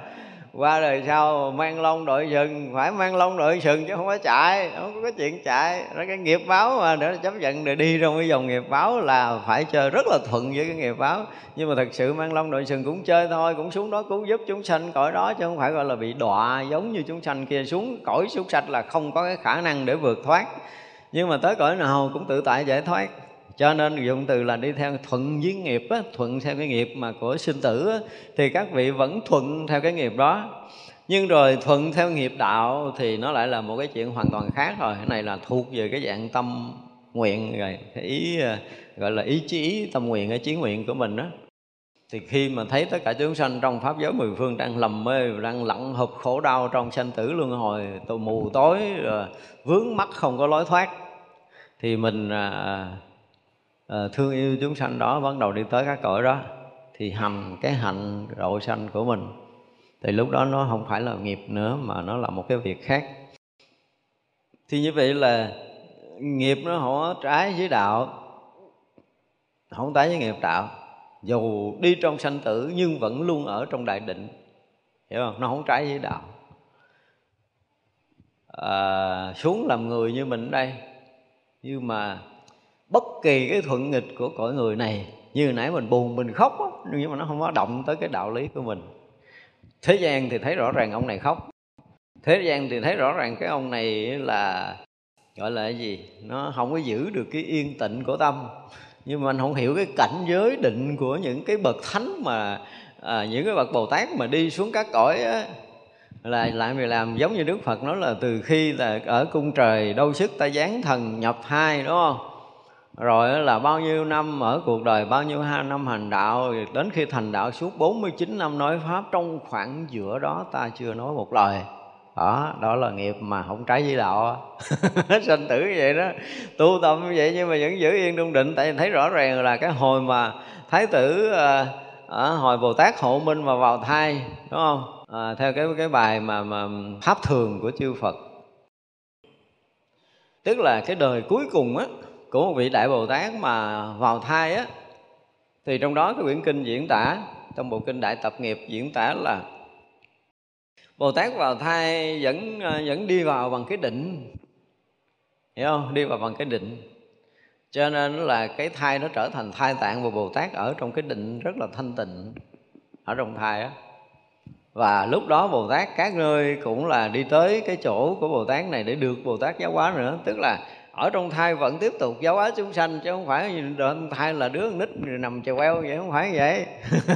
qua đời sau, mang lông đội sừng. Phải mang lông đội sừng chứ không có chạy, không có chuyện chạy. Đó cái nghiệp báo mà để chấp nhận để đi trong cái dòng nghiệp báo là phải chơi rất là thuận với cái nghiệp báo. Nhưng mà thật sự mang lông đội sừng cũng chơi thôi, cũng xuống đó cứu giúp chúng sanh cõi đó chứ không phải gọi là bị đọa giống như chúng sanh kia xuống cõi súc sạch là không có cái khả năng để vượt thoát. Nhưng mà tới cõi nào cũng tự tại giải thoát cho nên dùng từ là đi theo thuận với nghiệp á, thuận theo cái nghiệp mà của sinh tử á, thì các vị vẫn thuận theo cái nghiệp đó. Nhưng rồi thuận theo nghiệp đạo thì nó lại là một cái chuyện hoàn toàn khác rồi. Cái này là thuộc về cái dạng tâm nguyện rồi cái ý à, gọi là ý chí tâm nguyện cái chí nguyện của mình đó thì khi mà thấy tất cả chúng sanh trong pháp giới mười phương đang lầm mê đang lặn hụp khổ đau trong sanh tử luân hồi tù mù tối rồi vướng mắt không có lối thoát thì mình à, Ờ, thương yêu chúng sanh đó bắt đầu đi tới các cõi đó thì hành cái hạnh độ sanh của mình. Thì lúc đó nó không phải là nghiệp nữa mà nó là một cái việc khác. Thì như vậy là nghiệp nó không trái với đạo không trái với nghiệp đạo. Dù đi trong sanh tử nhưng vẫn luôn ở trong đại định. Hiểu không? Nó không trái với đạo. À, xuống làm người như mình đây. Nhưng mà bất kỳ cái thuận nghịch của cõi người này như nãy mình buồn mình khóc á, nhưng mà nó không có động tới cái đạo lý của mình. Thế gian thì thấy rõ ràng ông này khóc. Thế gian thì thấy rõ ràng cái ông này là gọi là cái gì? Nó không có giữ được cái yên tịnh của tâm. Nhưng mà anh không hiểu cái cảnh giới định của những cái bậc thánh mà à, những cái bậc bồ tát mà đi xuống các cõi á, là lại mình làm? Giống như đức phật nói là từ khi là ở cung trời đâu sức ta giáng thần nhập hai đúng không? Rồi là bao nhiêu năm ở cuộc đời bao nhiêu hai năm hành đạo đến khi thành đạo suốt 49 năm nói pháp trong khoảng giữa đó ta chưa nói một lời. Đó đó là nghiệp mà không trái với đạo sinh tử như vậy đó tu tâm như vậy nhưng mà vẫn giữ yên trung định. Tại vì thấy rõ ràng là cái hồi mà thái tử à, à, hồi bồ tát hộ minh mà vào thai đúng không? À, theo cái cái bài mà mà pháp thường của chư phật. Tức là cái đời cuối cùng á của một vị đại bồ tát mà vào thai á, thì trong đó cái quyển kinh diễn tả, trong bộ kinh đại tập nghiệp diễn tả là bồ tát vào thai vẫn ờ, vẫn đi vào bằng cái định. Hiểu không? Đi vào bằng cái định. Cho nên là cái thai nó trở thành thai tạng và bồ tát ở trong cái định rất là thanh tịnh ở trong thai á. Và lúc đó bồ tát các nơi cũng là đi tới cái chỗ của bồ tát này để được bồ tát giáo hóa nữa. Tức là ở trong thai vẫn tiếp tục giáo hóa chúng sanh, chứ không phải trong thai là đứa nít nằm chèo queo vậy, không phải vậy.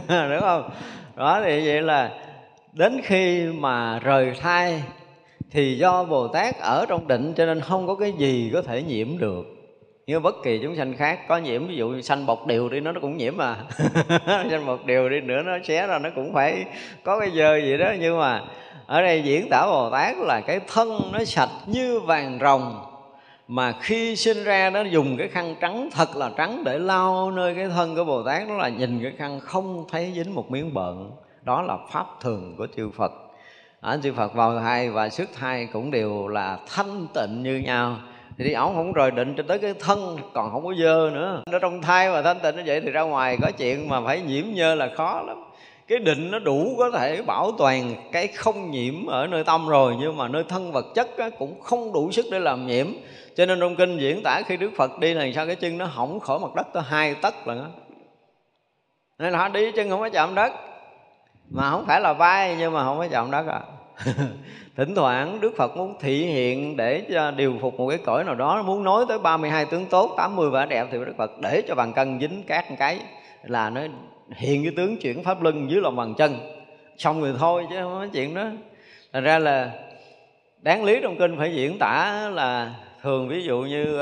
Đúng không? Đó, thì vậy là đến khi mà rời thai thì do bồ tát ở trong định cho nên không có cái gì có thể nhiễm được. Như bất kỳ chúng sanh khác, có nhiễm, ví dụ sanh bọc điều đi, nó nó cũng nhiễm mà. Sanh bọc điều đi nữa, nó xé ra, nó cũng phải có cái dơ gì đó. Nhưng mà ở đây diễn tả bồ tát là cái thân nó sạch như vàng rồng mà khi sinh ra nó dùng cái khăn trắng thật là trắng để lau nơi cái thân của bồ tát đó là nhìn cái khăn không thấy dính một miếng bợn. Đó là pháp thường của chư phật. À, chư phật vào thai và xuất thai cũng đều là thanh tịnh như nhau. Thì ổng không rời định cho tới cái thân còn không có dơ nữa. Nó trong thai mà thanh tịnh như vậy thì ra ngoài có chuyện mà phải nhiễm nhơ là khó lắm cái định nó đủ có thể bảo toàn cái không nhiễm ở nơi tâm rồi nhưng mà nơi thân vật chất á, cũng không đủ sức để làm nhiễm. Cho nên trong kinh diễn tả khi đức phật đi này sao cái chân nó hỏng khỏi mặt đất tới hai tấc lần á. Nên là họ đi chân không có chạm đất mà không phải là vai nhưng mà không có chạm đất à. Thỉnh thoảng Đức Phật muốn thị hiện để cho điều phục một cái cõi nào đó muốn nói tới 32 tướng tốt 80 vẻ đẹp thì Đức Phật để cho bàn cân dính các cái là nó hiện cái tướng chuyển pháp luân dưới lòng bàn chân. Xong rồi thôi chứ không có chuyện đó. Thành ra là đáng lý trong kinh phải diễn tả là thường ví dụ như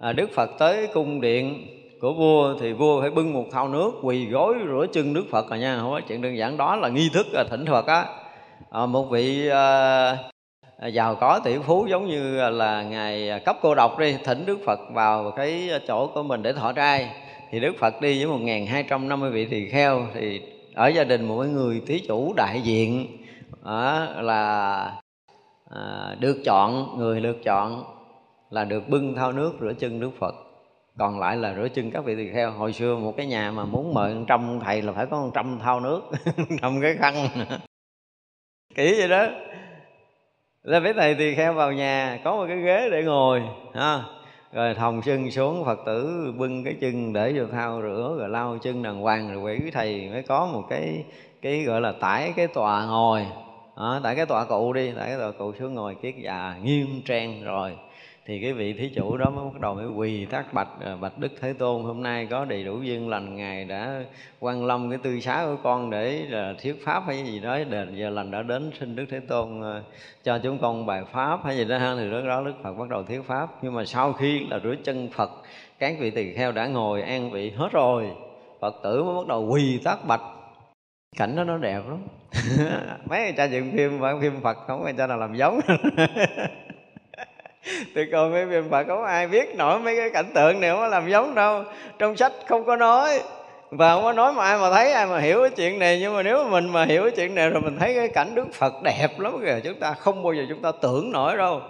à, Đức Phật tới cung điện của vua thì vua phải bưng một thau nước quỳ gối rửa chân Đức Phật rồi nha. Không có chuyện đơn giản. Đó là nghi thức là thỉnh Phật á. À, một vị à, giàu có tỷ phú giống như là ngài cấp cô độc đi thỉnh Đức Phật vào cái chỗ của mình để thọ trai thì Đức Phật đi với một nghìn hai trăm năm mươi vị tỳ kheo thì ở gia đình một người thí chủ đại diện. À, là à, được chọn người được chọn là được bưng thao nước rửa chân Đức Phật. Còn lại là rửa chân các vị tỳ kheo. Hồi xưa một cái nhà mà muốn mời một trăm thầy là phải có một trăm thao nước trong cái khăn. Kỹ vậy đó. Là mấy thầy tỳ kheo vào nhà có một cái ghế để ngồi ha rồi thòng chân xuống phật tử bưng cái chân để vô thao rửa rồi lau chân đàng hoàng rồi quỷ thầy mới có một cái cái gọi là tải cái tòa ngồi. À, tải cái tòa cụ đi tải cái tòa cụ xuống ngồi kiết già nghiêm trang rồi thì cái vị thí chủ đó mới bắt đầu mới quỳ thác bạch ờ, bạch đức thế tôn, hôm nay có đầy đủ duyên lành, ngài đã quan lâm cái tư xá của con để là thuyết pháp hay gì đó, để giờ lành đã đến xin đức thế tôn ờ, cho chúng con bài pháp hay gì đó. Ha thì lúc đó đức phật bắt đầu thuyết pháp. Nhưng mà sau khi là rửa chân phật, các vị tỳ kheo đã ngồi an vị hết rồi, phật tử mới bắt đầu quỳ thác bạch. Cảnh đó nó đẹp lắm. Mấy người cha dựng phim và phim phật, không người cha nào làm giống. tôi coi mấy phim phật không ai biết nổi mấy cái cảnh tượng này không có làm giống đâu. Trong sách không có nói và không có nói mà ai mà thấy ai mà hiểu cái chuyện này. Nhưng mà nếu mà mình mà hiểu cái chuyện này rồi mình thấy cái cảnh đức phật đẹp lắm kìa chúng ta không bao giờ chúng ta tưởng nổi đâu.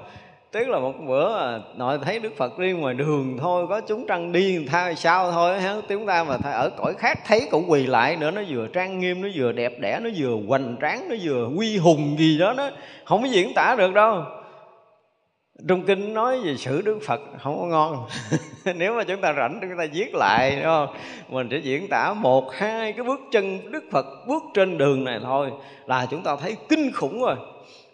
Tức là một bữa à, nội thấy đức phật đi ngoài đường thôi có chúng trăng đi thay sao thôi ha chúng ta mà ở cõi khác thấy cũng quỳ lại nữa nó vừa trang nghiêm nó vừa đẹp đẽ nó vừa hoành tráng nó vừa uy hùng gì đó nó không có diễn tả được đâu trung kinh nói về sử đức phật không có ngon. Nếu mà chúng ta rảnh, chúng ta viết lại, đúng không? Mình sẽ diễn tả một, hai cái bước chân đức phật bước trên đường này thôi là chúng ta thấy kinh khủng rồi.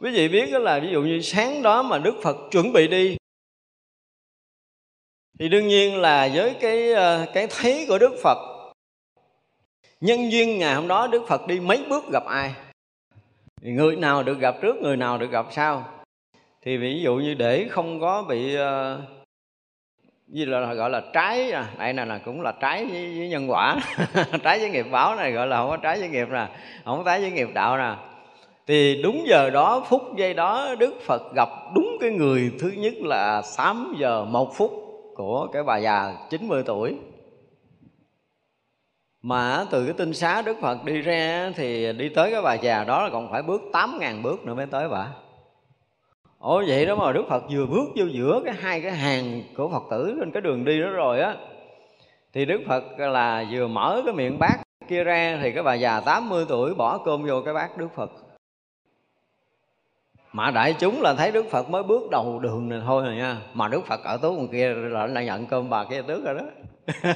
Quý vị biết đó là ví dụ như sáng đó mà đức phật chuẩn bị đi, thì đương nhiên là với cái ờ, cái thấy của đức phật, nhân duyên ngày hôm đó đức phật đi mấy bước gặp ai? Người nào được gặp trước, người nào được gặp sau? Thì ví dụ như để không có bị ờ, uh, gì là gọi là trái à đây này là cũng là trái với, với nhân quả. Trái với nghiệp báo này gọi là không có trái với nghiệp nè không có trái với nghiệp đạo nè. Thì đúng giờ đó phút giây đó đức phật gặp đúng cái người thứ nhất là 8 giờ một phút của cái bà già 90 tuổi. Mà từ cái tinh xá đức phật đi ra thì đi tới cái bà già đó là còn phải bước 8.000 bước nữa mới tới bà ồ vậy đó mà đức phật vừa bước vô giữa cái hai cái hàng của phật tử trên cái đường đi đó rồi á, thì đức phật là vừa mở cái miệng bát kia ra, thì cái bà già 80 tuổi bỏ cơm vô cái bát đức phật. Mà đại chúng là thấy đức phật mới bước đầu đường này thôi rồi nha, mà đức phật ở tối còn kia là lại nhận cơm bà kia tước rồi đó.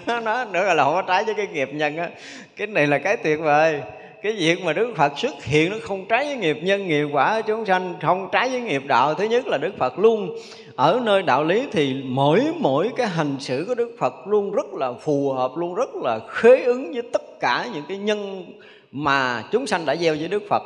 Nó nữa là không có trái với cái nghiệp nhân á. Cái này là cái tuyệt vời cái việc mà Đức Phật xuất hiện nó không trái với nghiệp nhân, nghiệp quả chúng sanh, không trái với nghiệp đạo. Thứ nhất là Đức Phật luôn ở nơi đạo lý thì mỗi mỗi cái hành xử của Đức Phật luôn rất là phù hợp, luôn rất là khế ứng với tất cả những cái nhân mà chúng sanh đã gieo với Đức Phật.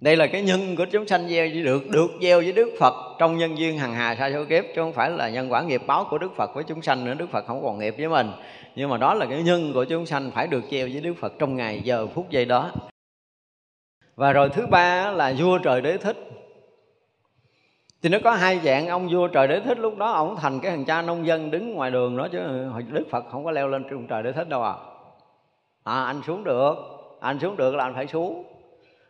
Đây là cái nhân của chúng sanh gieo, được được gieo với Đức Phật trong nhân duyên hằng hà sa số kiếp, chứ không phải là nhân quả nghiệp báo của Đức Phật với chúng sanh nữa. Đức Phật không còn nghiệp với mình nhưng mà đó là cái nhân của chúng sanh phải được treo với Đức Phật trong ngày giờ phút giây đó. Và rồi thứ ba là vua trời đế thích. Thì nó có hai dạng, ông vua trời đế thích lúc đó ổng thành cái thằng cha nông dân đứng ngoài đường đó chứ đức phật không có leo lên trung trời đế thích đâu à. À anh xuống được. Anh xuống được là anh phải xuống.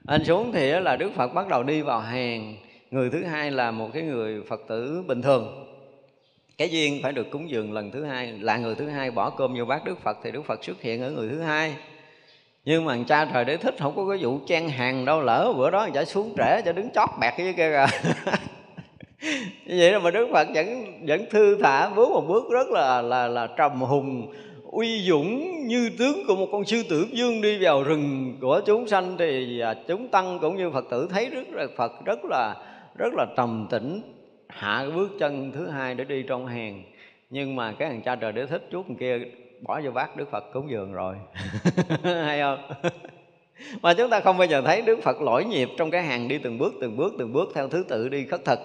Anh xuống thì là đức phật bắt đầu đi vào hàng. Người thứ hai là một cái người phật tử bình thường cái duyên phải được cúng dường lần thứ hai, là người thứ hai bỏ cơm vô bát đức phật thì đức phật xuất hiện ở người thứ hai. Nhưng mà cha trời để thích, không có cái vụ chen hàng đâu, lỡ bữa đó chả xuống trễ cho đứng chót bẹt với kia kìa. Như vậy mà đức phật vẫn vẫn thư thả bước một bước rất là là là trầm hùng, uy dũng như tướng của một con sư tử dương đi vào rừng của chúng sanh. Thì à, chúng tăng cũng như phật tử thấy rất là, phật rất là rất là trầm tĩnh hạ cái bước chân thứ hai để đi trong hàng nhưng mà cái thằng cha trời để thích chút kia, bỏ vô bát đức phật cúng dường rồi. Hay không? Mà chúng ta không bao giờ thấy đức phật lỗi nhịp trong cái hàng đi từng bước từng bước từng bước theo thứ tự đi khất thực.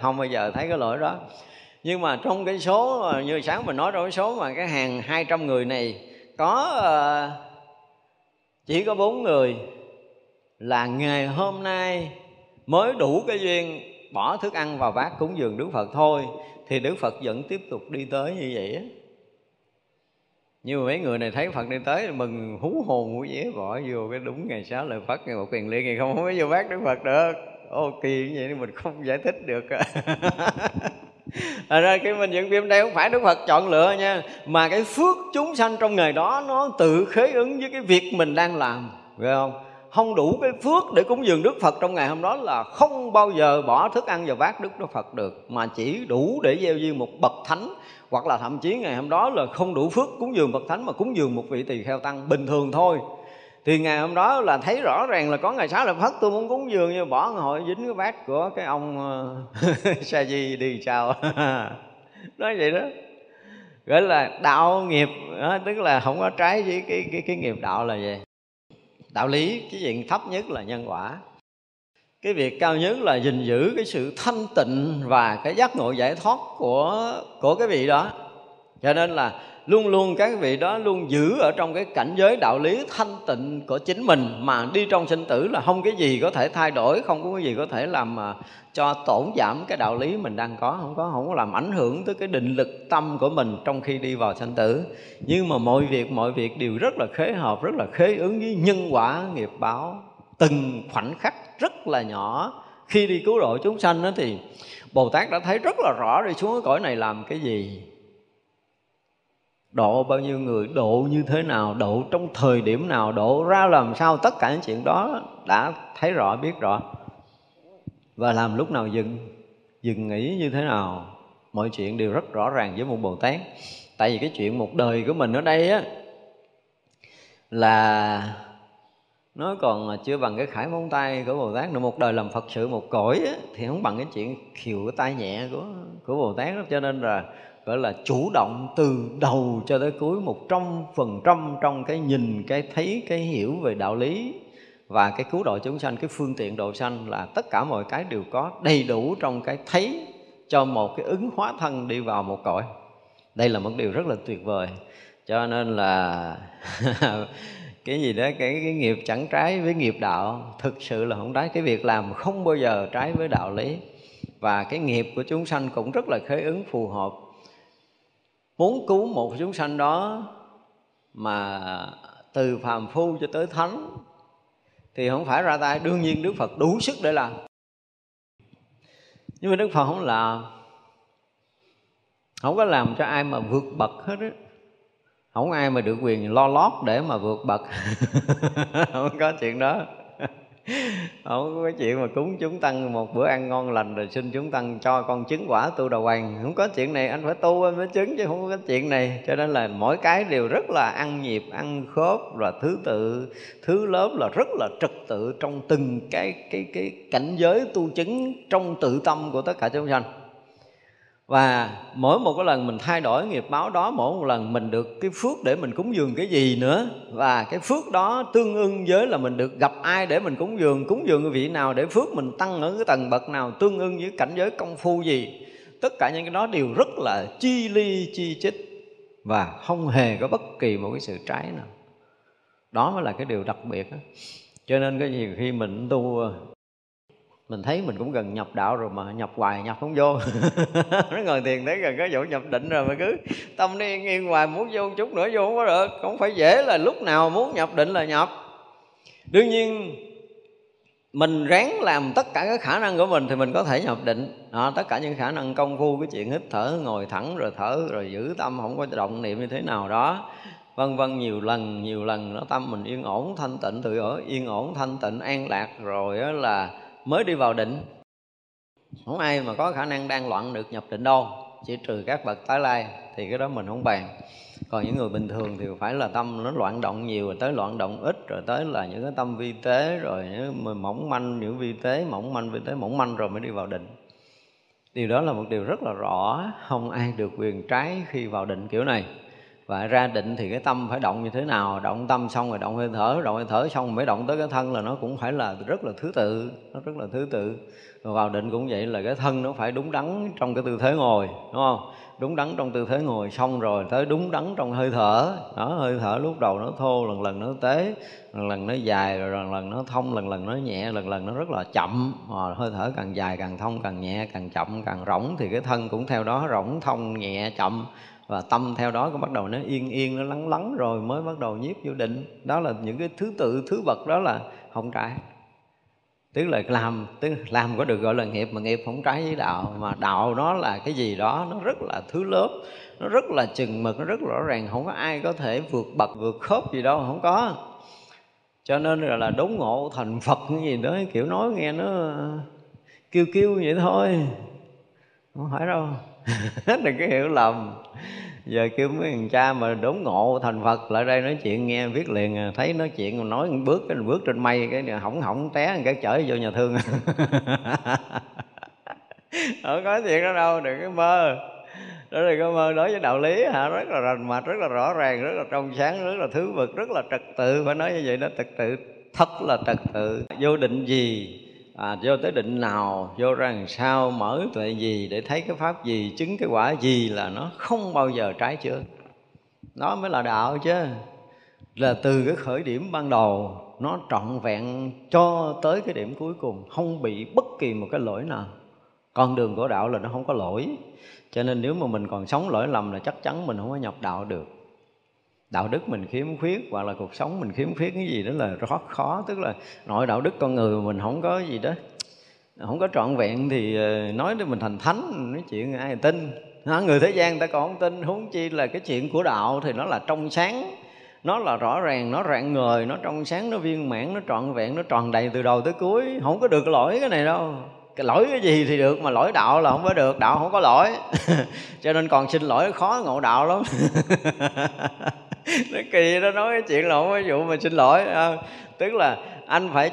Không bao giờ thấy cái lỗi đó. Nhưng mà trong cái số, như sáng mình nói trong cái số mà cái hàng 200 người này, có ờ, chỉ có bốn người là ngày hôm nay mới đủ cái duyên bỏ thức ăn vào bát cúng dường Đức Phật thôi, thì Đức Phật vẫn tiếp tục đi tới như vậy nhưng mà mấy người này thấy Phật đi tới mừng hú hồn của dễ bỏ vô cái đúng ngày sáu lời Phật ngày một quyền liên ngày không có vô bát Đức Phật được. Ô, kỳ như vậy mình không giải thích được Thật ra cái mình dựng phim đây không phải Đức Phật chọn lựa nha, Mà cái phước chúng sanh trong ngày đó Nó tự khế ứng với cái việc mình đang làm Phải không? Không đủ cái phước để cúng dường Đức Phật trong ngày hôm đó Là không bao giờ bỏ thức ăn vào bát Đức Đức Phật được Mà chỉ đủ để gieo duyên một bậc thánh Hoặc là thậm chí ngày hôm đó là không đủ phước cúng dường bậc thánh Mà cúng dường một vị tỳ kheo tăng bình thường thôi. Thì ngày hôm đó là thấy rõ ràng là có ngày sáu là phất tôi muốn cúng dường như bỏ hội dính cái bát của cái ông ờ, sa di đi sao? Nói vậy đó. Gọi là đạo nghiệp đó, tức là không có trái với cái cái cái nghiệp đạo là gì đạo lý, cái chuyện thấp nhất là nhân quả. Cái việc cao nhất là gìn giữ cái sự thanh tịnh và cái giác ngộ giải thoát của của cái vị đó. Cho nên là luôn luôn các vị đó luôn giữ ở trong cái cảnh giới đạo lý thanh tịnh của chính mình. Mà đi trong sinh tử là không cái gì có thể thay đổi, không có cái gì có thể làm mà cho tổn giảm cái đạo lý mình đang có. Không có không có làm ảnh hưởng tới cái định lực tâm của mình trong khi đi vào sanh tử. Nhưng mà mọi việc mọi việc đều rất là khế hợp, rất là khế ứng với nhân quả nghiệp báo. Từng khoảnh khắc rất là nhỏ. Khi đi cứu độ chúng sanh đó thì Bồ Tát đã thấy rất là rõ đi xuống cái cõi này làm cái gì độ bao nhiêu người độ như thế nào độ trong thời điểm nào độ ra làm sao tất cả những chuyện đó đã thấy rõ biết rõ. Và làm lúc nào dừng dừng nghỉ như thế nào mọi chuyện đều rất rõ ràng với một bồ tát. Tại vì cái chuyện một đời của mình ở đây á là nó còn chưa bằng cái khải móng tay của bồ tát nữa. Một đời làm phật sự một cõi á, thì không bằng cái chuyện khiều cái tay nhẹ của của bồ tát đó. cho nên là gọi là chủ động từ đầu cho tới cuối một trăm phần trăm trong cái nhìn cái thấy cái hiểu về đạo lý và cái cứu độ chúng sanh cái phương tiện độ sanh là tất cả mọi cái đều có đầy đủ trong cái thấy cho một cái ứng hóa thân đi vào một cõi. Đây là một điều rất là tuyệt vời. Cho nên là cái gì đó cái, cái nghiệp chẳng trái với nghiệp đạo thực sự là không trái. Cái việc làm không bao giờ trái với đạo lý. Và cái nghiệp của chúng sanh cũng rất là khế ứng phù hợp muốn cứu một chúng sanh đó mà từ phàm phu cho tới thánh, thì không phải ra tay. Đương nhiên đức phật đủ sức để làm. Nhưng mà đức phật không làm. Không có làm cho ai mà vượt bậc hết á. Không ai mà được quyền lo lót để mà vượt bậc. Không có chuyện đó. không có cái chuyện mà cúng chúng tăng một bữa ăn ngon lành rồi xin chúng tăng cho con chứng quả tu đầu hoàng. Không có chuyện này, anh phải tu anh mới chứng chứ không có cái chuyện này. Cho nên là mỗi cái đều rất là ăn nhịp, ăn khớp và thứ tự, thứ lớp là rất là trật tự trong từng cái cái cái cảnh giới tu chứng trong tự tâm của tất cả chúng sanh và mỗi một cái lần mình thay đổi nghiệp báo đó, mỗi một lần mình được cái phước để mình cúng dường cái gì nữa. Và cái phước đó tương ưng với là mình được gặp ai để mình cúng dường cúng dường cái vị nào để phước mình tăng ở cái tầng bậc nào tương ưng với cảnh giới công phu gì. Tất cả những cái đó đều rất là chi ly, chi chích và không hề có bất kỳ một cái sự trái nào. Đó mới là cái điều đặc biệt đó. cho nên cái gì khi mình tu mình thấy mình cũng gần nhập đạo rồi mà nhập hoài nhập không vô. Nó ngồi thiền thấy gần cái vụ nhập định rồi mà cứ tâm đi yên hoài muốn vô chút nữa vô không có được. Không phải dễ là lúc nào muốn nhập định là nhập. Đương nhiên mình ráng làm tất cả các khả năng của mình thì mình có thể nhập định. Đó, tất cả những khả năng công phu cái chuyện hít thở ngồi thẳng rồi thở rồi giữ tâm không có động niệm như thế nào đó. Vân vân nhiều lần nhiều lần nó tâm mình yên ổn thanh tịnh tự ở yên ổn thanh tịnh an lạc rồi đó là mới đi vào định. Không ai mà có khả năng đang loạn được nhập định đâu, chỉ trừ các bậc tái lai, thì cái đó mình không bàn. Còn những người bình thường thì phải là tâm nó loạn động nhiều, rồi tới loạn động ít, rồi tới là những cái tâm vi tế, rồi những mỏng manh, những vi tế, mỏng manh, vi tế, mỏng manh rồi mới đi vào định. Điều đó là một điều rất là rõ, không ai được quyền trái khi vào định kiểu này và ra định thì cái tâm phải động như thế nào? Động tâm xong rồi động hơi thở, động hơi thở xong mới động tới cái thân là nó cũng phải là rất là thứ tự, nó rất là thứ tự. Rồi vào định cũng vậy là cái thân nó phải đúng đắn trong cái tư thế ngồi, đúng không? Đúng đắn trong tư thế ngồi xong rồi tới đúng đắn trong hơi thở. Đó, hơi thở lúc đầu nó thô, lần lần nó tế, lần lần nó dài, rồi lần lần nó thông, lần lần nó nhẹ, lần lần nó rất là chậm. Rồi hơi thở càng dài càng thông càng nhẹ, càng chậm càng rỗng thì cái thân cũng theo đó rỗng, thông, nhẹ, chậm và tâm theo đó cũng bắt đầu nó yên yên nó lắng lắng rồi mới bắt đầu nhiếp vô định. Đó là những cái thứ tự thứ bậc đó là không trái. Tức là làm tức làm có được gọi là nghiệp mà nghiệp không trái với đạo. Mà đạo nó là cái gì đó nó rất là thứ lớp nó rất là chừng mực nó rất rõ ràng. Không có ai có thể vượt bậc vượt khớp gì đâu không có. Cho nên là, là đốn ngộ thành phật cái gì đó kiểu nói nghe nó kêu kêu vậy thôi. Không phải đâu. đừng có hiểu lầm. Giờ kêu mấy thằng cha mà đốn ngộ thành phật lại đây nói chuyện nghe viết liền à. thấy nói chuyện nói một bước, cái bước trên mây, cái hỏng hỏng té cái chở vô nhà thương. Không có chuyện đó đâu, đừng có mơ. Đó là có mơ đối với đạo lý hả? Rất là rành mạch, rất là rõ ràng, rất là trong sáng, rất là thứ vực, rất là trật tự. Phải nói như vậy đó, trật tự, thật là trật tự. Vô định gì? À, vô tới định nào vô ra làm sao mở tuệ gì để thấy cái pháp gì chứng cái quả gì là nó không bao giờ trái chưa nó mới là đạo chứ. Là từ cái khởi điểm ban đầu nó trọn vẹn cho tới cái điểm cuối cùng không bị bất kỳ một cái lỗi nào. Con đường của đạo là nó không có lỗi. Cho nên nếu mà mình còn sống lỗi lầm là chắc chắn mình không có nhập đạo được đạo đức mình khiếm khuyết hoặc là cuộc sống mình khiếm khuyết cái gì đó là rất khó. Tức là nội đạo đức con người mình không có gì đó, không có trọn vẹn thì ờ, nói để mình thành thánh, nói chuyện ai tin. Người thế gian ta còn không tin. Huống chi là cái chuyện của đạo thì nó là trong sáng, nó là rõ ràng, nó rạng ngời, nó trong sáng, nó viên mãn, nó trọn vẹn, nó tròn đầy từ đầu tới cuối. Không có được lỗi cái này đâu. Cái lỗi cái gì thì được, mà lỗi đạo là không có được. Đạo không có lỗi. Cho nên còn xin lỗi khó ngộ đạo lắm. nó kỳ nó nói cái chuyện lộn ví dụ mà xin lỗi à, tức là anh phải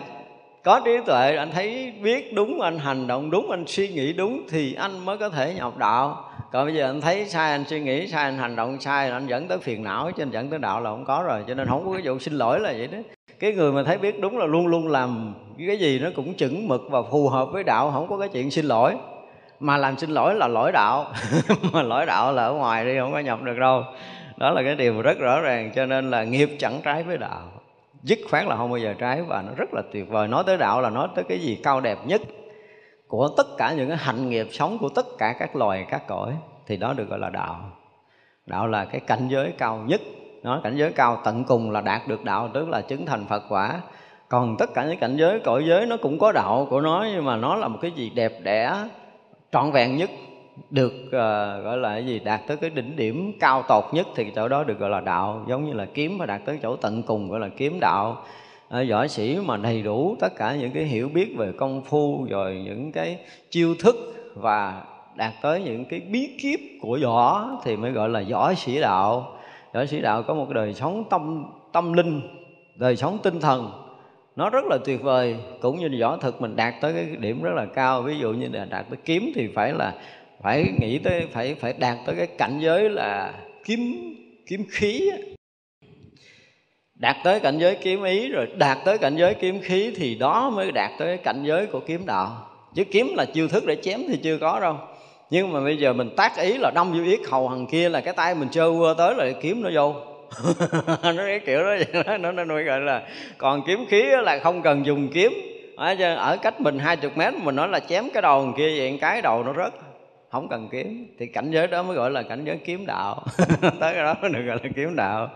có trí tuệ anh thấy biết đúng anh hành động đúng anh suy nghĩ đúng thì anh mới có thể nhập đạo. Còn bây giờ anh thấy sai anh suy nghĩ sai anh hành động sai anh dẫn tới phiền não chứ anh dẫn tới đạo là không có rồi cho nên không có cái vụ xin lỗi là vậy đó. Cái người mà thấy biết đúng là luôn luôn làm cái gì nó cũng chuẩn mực và phù hợp với đạo không có cái chuyện xin lỗi. Mà làm xin lỗi là lỗi đạo mà lỗi đạo là ở ngoài đi không có nhập được đâu đó là cái điều rất rõ ràng, cho nên là nghiệp chẳng trái với đạo. Dứt khoát là không bao giờ trái và nó rất là tuyệt vời. Nói tới đạo là nói tới cái gì cao đẹp nhất của tất cả những cái hạnh nghiệp sống của tất cả các loài, các cõi, thì đó được gọi là đạo. Đạo là cái cảnh giới cao nhất. Nói cảnh giới cao tận cùng là đạt được đạo, tức là chứng thành phật quả. Còn tất cả những cảnh giới, cõi giới nó cũng có đạo của nó, nhưng mà nó là một cái gì đẹp đẽ, trọn vẹn nhất được uh, gọi là cái gì đạt tới cái đỉnh điểm cao tột nhất thì chỗ đó được gọi là đạo giống như là kiếm mà đạt tới chỗ tận cùng gọi là kiếm đạo. Ờ, à, võ sĩ mà đầy đủ tất cả những cái hiểu biết về công phu rồi những cái chiêu thức và đạt tới những cái bí kíp của võ thì mới gọi là võ sĩ đạo. Võ sĩ đạo có một đời sống tâm tâm linh đời sống tinh thần. Nó rất là tuyệt vời cũng như võ thực mình đạt tới cái điểm rất là cao. Ví dụ như là đạt tới kiếm thì phải là phải nghĩ tới, phải phải đạt tới cái cảnh giới là kiếm kiếm khí đạt tới cảnh giới kiếm ý rồi đạt tới cảnh giới kiếm khí thì đó mới đạt tới cái cảnh giới của kiếm đạo. Chứ kiếm là chiêu thức để chém thì chưa có đâu. Nhưng mà bây giờ mình tác ý là đâm vô yết hầu hằng kia là cái tay mình chơi qua tới là kiếm nó vô. Nó cái kiểu đó vậy đó nó nó gọi là còn kiếm khí là không cần dùng kiếm. Ở cách mình hai chục mét mình nói là chém cái đầu kia vậy, cái đầu nó rớt không cần kiếm. Thì cảnh giới đó mới gọi là cảnh giới kiếm đạo. Tới cái đó mới được gọi là kiếm đạo.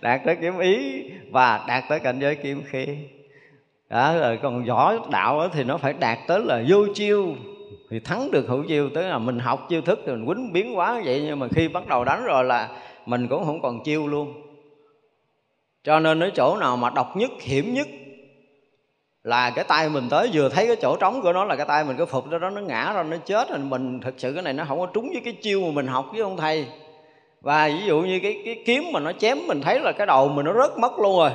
Đạt tới kiếm ý và đạt tới cảnh giới kiếm khí. Đó, rồi còn võ đạo thì nó phải đạt tới là vô chiêu. Thì thắng được hữu chiêu, tới là mình học chiêu thức thì mình quýnh biến quá vậy, nhưng mà khi bắt đầu đánh rồi là mình cũng không còn chiêu luôn. Cho nên ở chỗ nào mà độc nhất, hiểm nhất là cái tay mình tới vừa thấy cái chỗ trống của nó là cái tay mình, cái phục ra đó nó ngã ra, nó chết rồi. Mình thực sự cái này nó không có trúng với cái chiêu mà mình học với ông thầy. Và ví dụ như cái cái kiếm mà nó chém, mình thấy là cái đầu mình nó rớt mất luôn rồi.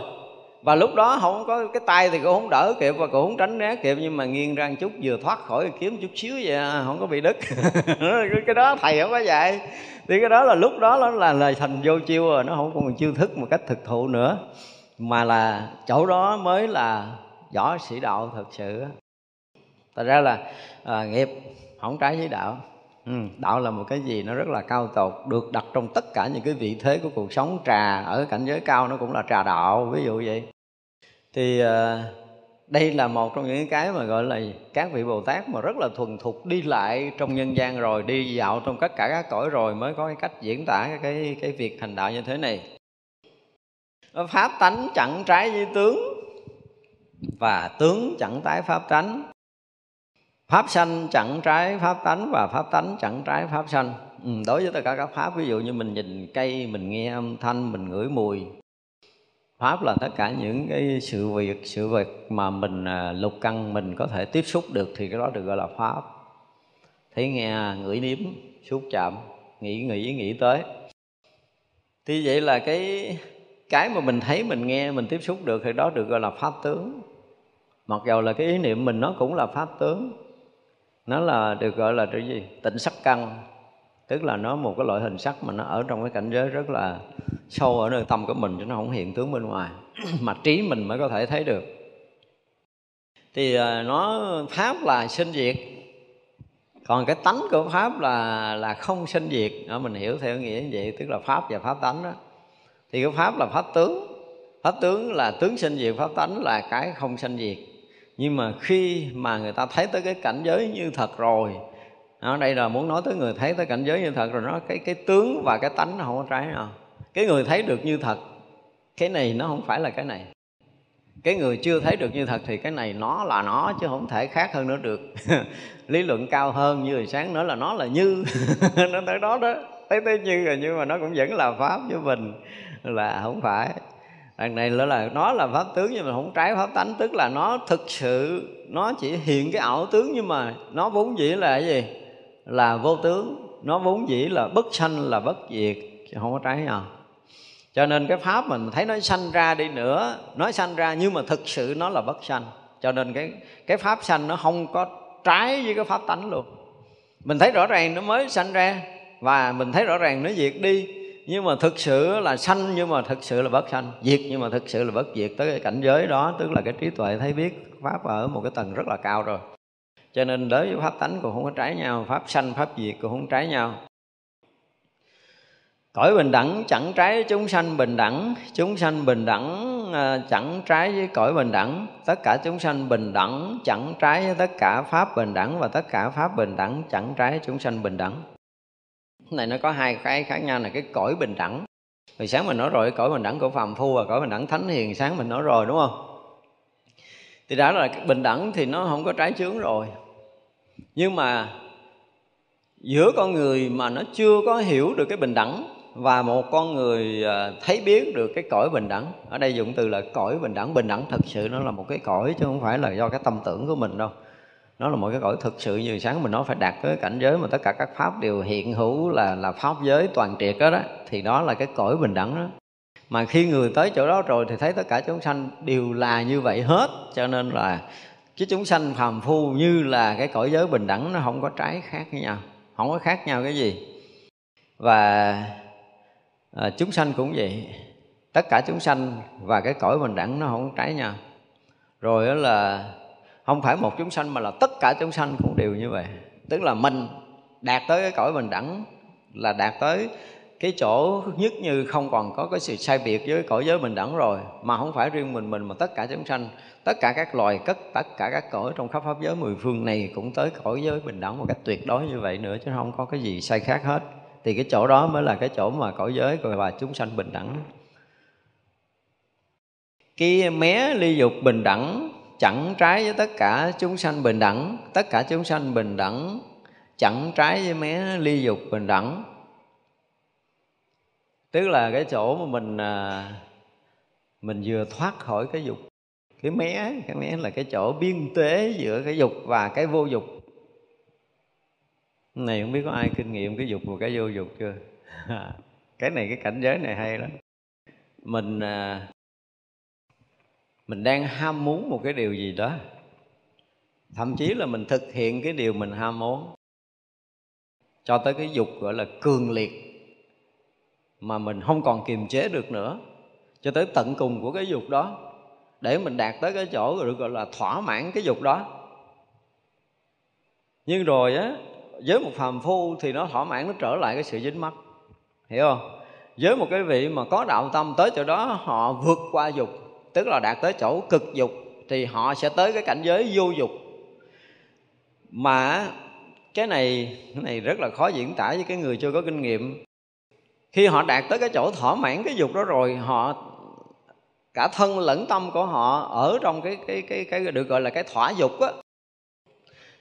Và lúc đó không có cái tay thì cũng không đỡ kịp và cũng không tránh né kịp, nhưng mà nghiêng ra một chút, vừa thoát khỏi cái kiếm chút xíu vậy à, không có bị đứt. Cái đó thầy không có dạy. Thì cái đó là lúc đó nó là lời thành vô chiêu rồi, nó không còn chiêu thức một cách thực thụ nữa. Mà là chỗ đó mới là võ sĩ đạo thật sự thật ra là à, nghiệp không trái với đạo. Ừ, đạo là một cái gì nó rất là cao tột được đặt trong tất cả những cái vị thế của cuộc sống. Trà ở cảnh giới cao nó cũng là trà đạo ví dụ vậy. Thì à, đây là một trong những cái mà gọi là các vị bồ tát mà rất là thuần thục đi lại trong nhân gian rồi đi dạo trong tất cả các cõi rồi mới có cái cách diễn tả cái cái việc thành đạo như thế này. Pháp tánh chẳng trái với tướng và tướng chẳng tái pháp tánh. Pháp sanh chẳng trái pháp tánh và pháp tánh chẳng trái pháp sanh. Ừ, đối với tất cả các pháp ví dụ như mình nhìn cây mình nghe âm thanh mình ngửi mùi. Pháp là tất cả những cái sự việc sự việc mà mình à, lục căn mình có thể tiếp xúc được thì cái đó được gọi là pháp. Thấy nghe ngửi nếm xúc chạm nghĩ nghĩ nghĩ tới. Thì vậy là cái cái mà mình thấy mình nghe mình tiếp xúc được thì đó được gọi là pháp tướng mặc dầu là cái ý niệm mình nó cũng là pháp tướng nó là được gọi là cái gì? Tịnh sắc căn tức là nó một cái loại hình sắc mà nó ở trong cái cảnh giới rất là sâu ở nơi tâm của mình chứ nó không hiện tướng bên ngoài. Mà trí mình mới có thể thấy được. Thì à, nó pháp là sinh diệt. Còn cái tánh của pháp là là không sinh diệt. Đó, mình hiểu theo nghĩa như vậy tức là pháp và pháp tánh đó. Thì cái pháp là pháp tướng. Pháp tướng là tướng sinh diệt pháp tánh là cái không sinh diệt nhưng mà khi mà người ta thấy tới cái cảnh giới như thật rồi ở đây là muốn nói tới người thấy tới cảnh giới như thật rồi, nó cái cái tướng và cái tánh nó không có trái nào cái người thấy được như thật, cái này nó không phải là cái này. Cái người chưa thấy được như thật thì cái này nó là nó, chứ không thể khác hơn nữa được. Lý luận cao hơn như hồi sáng nói là nó là như. Nó tới đó đó thấy tới như rồi, nhưng mà nó cũng vẫn là pháp với mình. Là không phải đằng này nữa là nó là pháp tướng nhưng mà không trái pháp tánh, tức là nó thực sự, nó chỉ hiện cái ảo tướng nhưng mà nó vốn dĩ là cái gì? Là vô tướng. Nó vốn dĩ là bất sanh, là bất diệt, chứ không có trái nhau cho nên cái pháp mình thấy nó sanh ra đi nữa, nó sanh ra nhưng mà thực sự nó là bất sanh. Cho nên cái cái pháp sanh nó không có trái với cái pháp tánh luôn. Mình thấy rõ ràng nó mới sanh ra và mình thấy rõ ràng nó diệt đi nhưng mà thực sự là sanh, nhưng mà thực sự là bất sanh. Diệt, nhưng mà thực sự là bất diệt. Tới cái cảnh giới đó, tức là cái trí tuệ thấy biết pháp ở một cái tầng rất là cao rồi. Cho nên đối với pháp tánh cũng không có trái nhau, pháp sanh, pháp diệt cũng không trái nhau. Cõi bình đẳng chẳng trái với chúng sanh bình đẳng, chúng sanh bình đẳng à, chẳng trái với cõi bình đẳng. Tất cả chúng sanh bình đẳng chẳng trái với tất cả pháp bình đẳng và tất cả pháp bình đẳng chẳng trái với chúng sanh bình đẳng này nó có hai cái khác nhau là cái cõi bình đẳng. Hồi sáng mình nói rồi cõi bình đẳng của phàm phu và cõi bình đẳng thánh hiền, sáng mình nói rồi, đúng không? Thì đã là bình đẳng thì nó không có trái chướng rồi. Nhưng mà giữa con người mà nó chưa có hiểu được cái bình đẳng và một con người à, thấy biết được cái cõi bình đẳng, ở đây dụng từ là cõi bình đẳng bình đẳng thật sự nó là một cái cõi chứ không phải là do cái tâm tưởng của mình đâu nó là một cái cõi thực sự như sáng mình nói phải đạt tới cảnh giới mà tất cả các pháp đều hiện hữu là là pháp giới toàn triệt đó, đó thì đó là cái cõi bình đẳng đó. Mà khi người tới chỗ đó rồi thì thấy tất cả chúng sanh đều là như vậy hết cho nên là chứ chúng sanh phàm phu như là cái cõi giới bình đẳng nó không có trái khác với nhau không có khác nhau cái gì. Và à, chúng sanh cũng vậy tất cả chúng sanh và cái cõi bình đẳng nó không trái nhau. Rồi đó là không phải một chúng sanh mà là tất cả chúng sanh cũng đều như vậy. Tức là mình đạt tới cái cõi bình đẳng là đạt tới cái chỗ nhất như không còn có cái sự sai biệt với cõi giới bình đẳng rồi, mà không phải riêng mình mình mà tất cả chúng sanh, tất cả các loài, tất tất cả các cõi trong khắp pháp giới mười phương này cũng tới cõi giới bình đẳng một cách tuyệt đối như vậy nữa chứ không có cái gì sai khác hết. Thì cái chỗ đó mới là cái chỗ mà cõi giới gọi là chúng sanh bình đẳng. Cái mé ly dục bình đẳng chẳng trái với tất cả chúng sanh bình đẳng, tất cả chúng sanh bình đẳng, chẳng trái với mé ly dục bình đẳng. Tức là cái chỗ mà mình à, mình vừa thoát khỏi cái dục, cái mé cái mé là cái chỗ biên tế giữa cái dục và cái vô dục. Này không biết có ai kinh nghiệm cái dục và cái vô dục chưa? Cái này, cái cảnh giới này hay lắm. Mình à, mình đang ham muốn một cái điều gì đó. Thậm chí là mình thực hiện cái điều mình ham muốn. Cho tới cái dục gọi là cường liệt mà mình không còn kiềm chế được nữa. Cho tới tận cùng của cái dục đó. Để mình đạt tới cái chỗ được gọi là thỏa mãn cái dục đó. Nhưng rồi á, với một phàm phu thì nó thỏa mãn, nó trở lại cái sự dính mắc. Hiểu không? Với một cái vị mà có đạo tâm tới chỗ đó, họ vượt qua dục tức là đạt tới chỗ cực dục, thì họ sẽ tới cái cảnh giới vô dục. Mà cái này cái này rất là khó diễn tả với cái người chưa có kinh nghiệm. Khi họ đạt tới cái chỗ thỏa mãn cái dục đó rồi, họ, cả thân lẫn tâm của họ ở trong cái cái cái cái được gọi là cái thỏa dục á.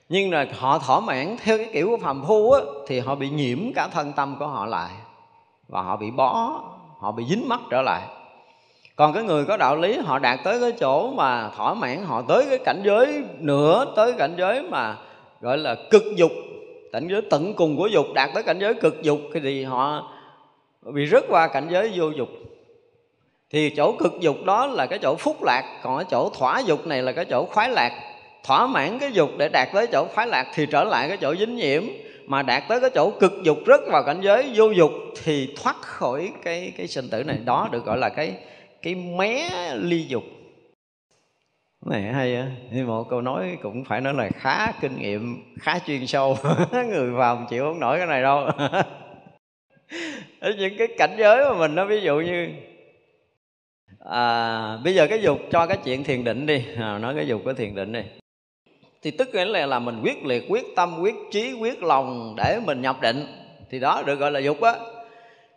Nhưng là họ thỏa mãn theo cái kiểu của phàm phu á, thì họ bị nhiễm cả thân tâm của họ lại và họ bị bó, họ bị dính mắt trở lại còn cái người có đạo lý, họ đạt tới cái chỗ mà thỏa mãn, họ tới cái cảnh giới nữa tới cảnh giới mà gọi là cực dục, cảnh giới tận cùng của dục, đạt tới cảnh giới cực dục thì họ bị rớt qua cảnh giới vô dục. Thì chỗ cực dục đó là cái chỗ phúc lạc, còn cái chỗ thỏa dục này là cái chỗ khoái lạc. Thỏa mãn cái dục để đạt tới chỗ khoái lạc thì trở lại cái chỗ dính nhiễm, mà đạt tới cái chỗ cực dục rất vào cảnh giới vô dục thì thoát khỏi cái cái sinh tử này. Đó được gọi là cái cái mé ly dục. Này hay á. Nhưng một câu nói cũng phải nói là khá kinh nghiệm khá chuyên sâu. Người vào chịu không nổi cái này đâu. Những cái cảnh giới mà mình nó ví dụ như à, bây giờ cái dục cho cái chuyện thiền định đi. À, nói cái dục của thiền định đi. Thì tức nghĩa là, là mình quyết liệt quyết tâm quyết trí quyết lòng để mình nhập định. Thì đó được gọi là dục á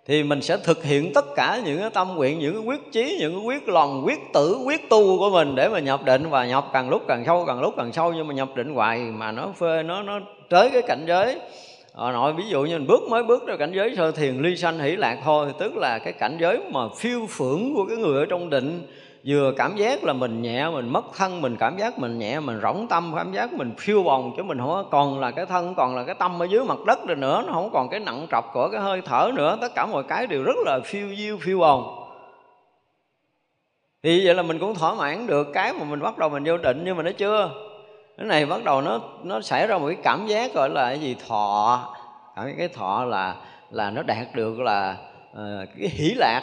thì mình sẽ thực hiện tất cả những cái tâm nguyện những cái quyết chí những cái quyết lòng quyết tử quyết tu của mình để mà nhập định và nhập càng lúc càng sâu càng lúc càng sâu. Nhưng mà nhập định hoài mà nó phê nó nó tới cái cảnh giới. À, nội ví dụ như mình bước mới bước ra cảnh giới sơ thiền ly sanh hỷ lạc thôi tức là cái cảnh giới mà phiêu phưởng của cái người ở trong định vừa cảm giác là mình nhẹ mình mất thân mình cảm giác mình nhẹ mình rỗng tâm cảm giác mình phiêu bồng chứ mình không còn là cái thân còn là cái tâm ở dưới mặt đất rồi nữa nó không còn cái nặng trọc của cái hơi thở nữa. Tất cả mọi cái đều rất là phiêu diêu phiêu bồng. Thì vậy là mình cũng thỏa mãn được cái mà mình bắt đầu mình vô định nhưng mà nó chưa. Cái này bắt đầu nó nó xảy ra một cái cảm giác gọi là cái gì? Thọ. Cái thọ là là nó đạt được là uh, cái hỷ lạc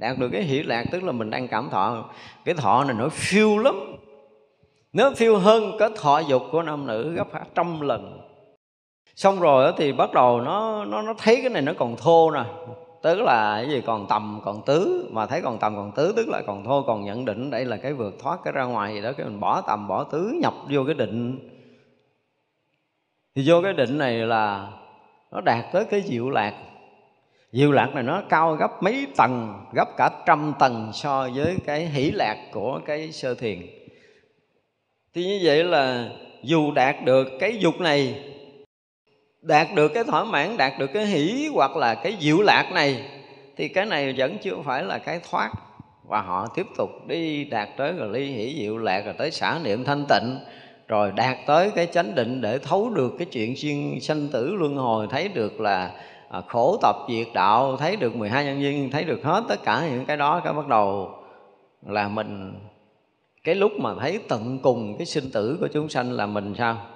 đạt được cái hỷ lạc, tức là mình đang cảm thọ. Cái thọ này nó phiêu lắm. Nó phiêu hơn cái thọ dục của nam nữ gấp cả trăm lần. Xong rồi thì bắt đầu nó nó nó thấy cái này nó còn thô nè. Tức là cái gì, còn tầm, còn tứ. Mà thấy còn tầm, còn tứ, tức là còn thô, còn nhận định đây là cái vượt thoát, cái ra ngoài gì đó, cái mình bỏ tầm, bỏ tứ, nhập vô cái định. Thì vô cái định này là nó đạt tới cái diệu lạc diệu lạc này nó cao gấp mấy tầng, gấp cả trăm tầng so với cái hỷ lạc của cái sơ thiền. Thì như vậy là dù đạt được cái dục này, đạt được cái thỏa mãn, đạt được cái hỷ hoặc là cái diệu lạc này, thì cái này vẫn chưa phải là cái thoát. Và họ tiếp tục đi đạt tới rồi ly hỷ diệu lạc rồi tới xả niệm thanh tịnh, rồi đạt tới cái chánh định để thấu được cái chuyện xuyên sanh tử luân hồi, thấy được là à, khổ tập diệt đạo thấy được 12 nhân duyên thấy được hết tất cả những cái đó cái bắt đầu là mình cái lúc mà thấy tận cùng cái sinh tử của chúng sanh là mình sao?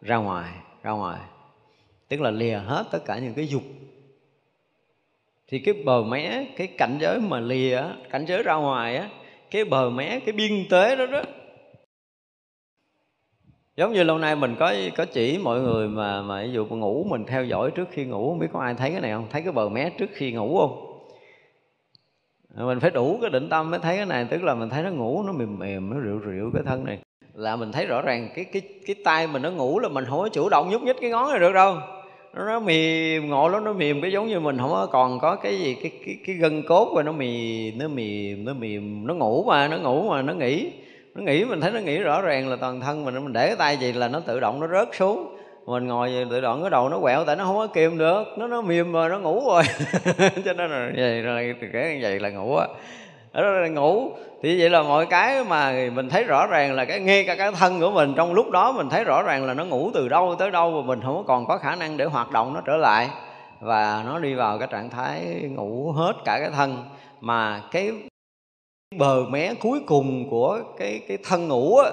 Ra ngoài ra ngoài. Tức là lìa hết tất cả những cái dục. Thì cái bờ mé cái cảnh giới mà lìa cảnh giới ra ngoài á cái bờ mé cái biên tế đó đó giống như lâu nay mình có có chỉ mọi người mà mà ví dụ ngủ mình theo dõi trước khi ngủ không biết có ai thấy cái này không? Thấy cái bờ mé trước khi ngủ không? Mình phải đủ cái định tâm mới thấy cái này tức là mình thấy nó ngủ nó mềm mềm nó rượu rượu cái thân này. Là mình thấy rõ ràng cái cái cái tay mình nó ngủ là mình không có chủ động nhúc nhích cái ngón này được đâu. Nó, nó mềm ngộ lắm nó mềm cái giống như mình không có còn có cái gì cái cái cái gân cốt rồi nó mềm nó mềm nó mềm nó ngủ mà nó ngủ mà nó nghỉ nó nghĩ, mình thấy nó nghĩ rõ ràng là toàn thân mình. Mình để cái tay gì là nó tự động nó rớt xuống. Mình ngồi tự động cái đầu nó quẹo, tại nó không có kìm được. Nó nó mềm rồi, nó ngủ rồi. Cho nên là vậy là cái vậy là ngủ á. Đó là ngủ. Thì vậy là mọi cái mà mình thấy rõ ràng là cái, ngay cả cái thân của mình, trong lúc đó mình thấy rõ ràng là nó ngủ từ đâu tới đâu và mình không còn có khả năng để hoạt động nó trở lại. Và nó đi vào cái trạng thái ngủ hết cả cái thân. Mà cái bờ mé cuối cùng của cái cái thân ngủ á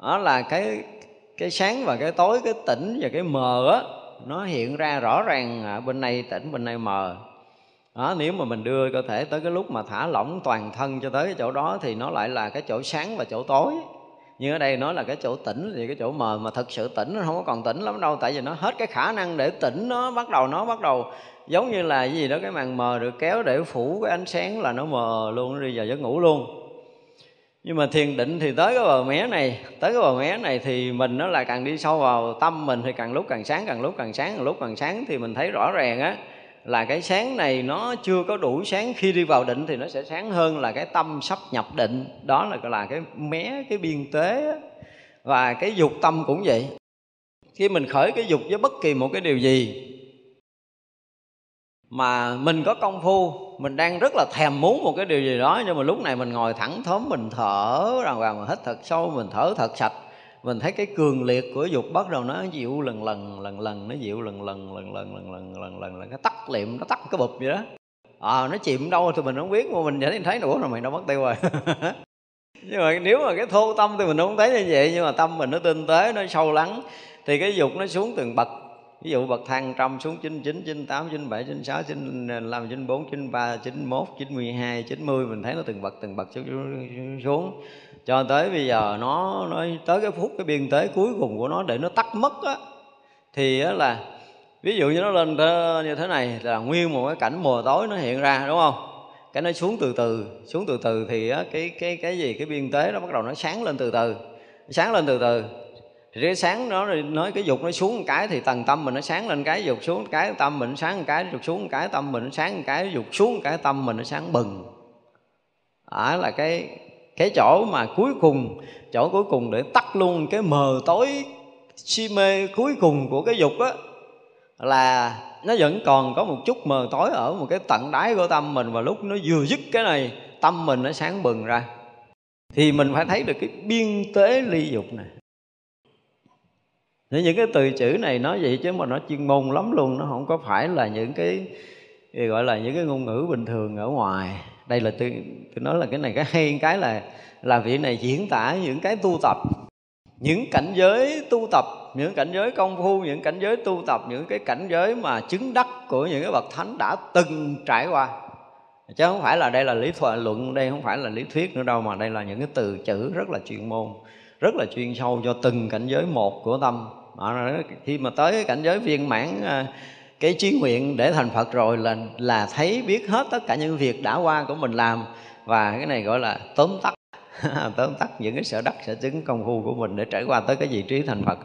đó là cái cái sáng và cái tối cái tỉnh và cái mờ á nó hiện ra rõ ràng à, bên này tỉnh bên này mờ. Đó, nếu mà mình đưa cơ thể tới cái lúc mà thả lỏng toàn thân cho tới cái chỗ đó thì nó lại là cái chỗ sáng và chỗ tối. Nhưng ở đây nó là cái chỗ tỉnh thì cái chỗ mờ mà thực sự tỉnh nó không có còn tỉnh lắm đâu tại vì nó hết cái khả năng để tỉnh nó bắt đầu nó bắt đầu giống như là cái gì đó, cái màn mờ được kéo để phủ cái ánh sáng là nó mờ luôn, nó đi vào giấc ngủ luôn. Nhưng mà thiền định thì tới cái bờ mé này, tới cái bờ mé này thì mình nó là càng đi sâu vào tâm mình thì càng lúc càng sáng, càng lúc càng sáng, càng lúc càng sáng thì mình thấy rõ ràng á, là cái sáng này nó chưa có đủ sáng. Khi đi vào định thì nó sẽ sáng hơn là cái tâm sắp nhập định. Đó là gọi là cái mé, cái biên tế và cái dục tâm cũng vậy. Khi mình khởi cái dục với bất kỳ một cái điều gì mà mình có công phu mình đang rất là thèm muốn một cái điều gì đó nhưng mà lúc này mình ngồi thẳng thớm mình thở đàng hoàng mình hít thật sâu mình thở thật sạch. Mình thấy cái cường liệt của dục bắt đầu nó dịu lần lần lần lần nó dịu lần lần lần lần lần lần lần lần lần cái tắt liệm nó tắt cái bụp vậy đó. À, nó chìm đâu thì mình không biết mà mình vẫn thấy nữa rồi mày đâu mất tiêu rồi. Nhưng mà nếu mà cái thô tâm thì mình không thấy như vậy nhưng mà tâm mình nó tinh tế nó sâu lắng thì cái dục nó xuống từng bậc ví dụ bậc thang trăm xuống chín chín chín tám chín bảy chín sáu chín năm chín bốn chín ba chín chín hai chín mươi mình thấy nó từng bậc từng bậc xuống, xuống cho tới bây giờ nó nó tới cái phút cái biên tế cuối cùng của nó để nó tắt mất á thì á là ví dụ như nó lên như thế này là nguyên một cái cảnh mùa tối nó hiện ra đúng không? Cái nó xuống từ từ xuống từ từ thì á, cái cái cái gì cái biên tế nó bắt đầu nó sáng lên từ từ sáng lên từ từ thì cái sáng nó nói cái dục nó xuống một cái thì tầng tâm mình nó sáng lên cái, dục xuống một cái, tâm mình nó sáng một cái, dục xuống một cái, tâm mình nó sáng một cái, dục xuống một cái, tâm mình nó sáng bừng. Đó là cái cái chỗ mà cuối cùng, chỗ cuối cùng để tắt luôn cái mờ tối si mê cuối cùng của cái dục á, là nó vẫn còn có một chút mờ tối ở một cái tận đáy của tâm mình và lúc nó vừa dứt cái này, tâm mình nó sáng bừng ra. Thì mình phải thấy được cái biên tế ly dục này. Nên những cái từ chữ này nói vậy chứ mà nó chuyên môn lắm luôn nó không có phải là những cái gọi là những cái ngôn ngữ bình thường ở ngoài. Đây là tôi, tôi nói là cái này cái hay cái là là vị này diễn tả những cái tu tập những cảnh giới tu tập những cảnh giới công phu những cảnh giới tu tập những cái cảnh giới mà chứng đắc của những cái bậc thánh đã từng trải qua. Chứ không phải là đây là lý thoại luận đây không phải là lý thuyết nữa đâu mà đây là những cái từ chữ rất là chuyên môn rất là chuyên sâu cho từng cảnh giới một của tâm họ khi mà tới cảnh giới viên mãn ờ, cái chí nguyện để thành Phật rồi là là thấy biết hết tất cả những việc đã qua của mình làm. Và cái này gọi là tóm tắt. Tóm tắt những cái sở đắc, sở chứng, công phu của mình để trải qua tới cái vị trí thành Phật.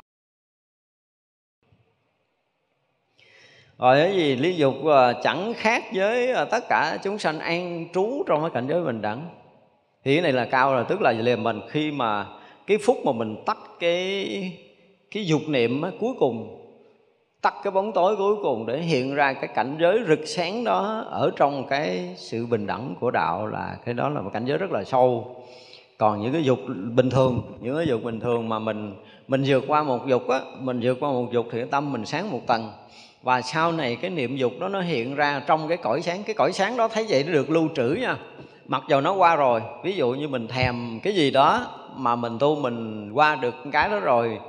Rồi cái gì? Lý dục ờ, chẳng khác với ờ, tất cả chúng sanh an trú trong cái cảnh giới bình đẳng. Thì cái này là cao rồi, tức là liền mình. Khi mà cái phút mà mình tắt cái cái dục niệm cuối cùng, tắt cái bóng tối cuối cùng để hiện ra cái cảnh giới rực sáng đó ở trong cái sự bình đẳng của đạo là cái đó là một cảnh giới rất là sâu. Còn những cái dục bình thường, những cái dục bình thường mà mình mình vượt qua một dục á, mình vượt qua một dục thì cái tâm mình sáng một tầng. Và sau này cái niệm dục đó nó hiện ra trong cái cõi sáng, cái cõi sáng đó thấy vậy nó được lưu trữ nha. Mặc dầu nó qua rồi, ví dụ như mình thèm cái gì đó mà mình tu mình qua được cái đó rồi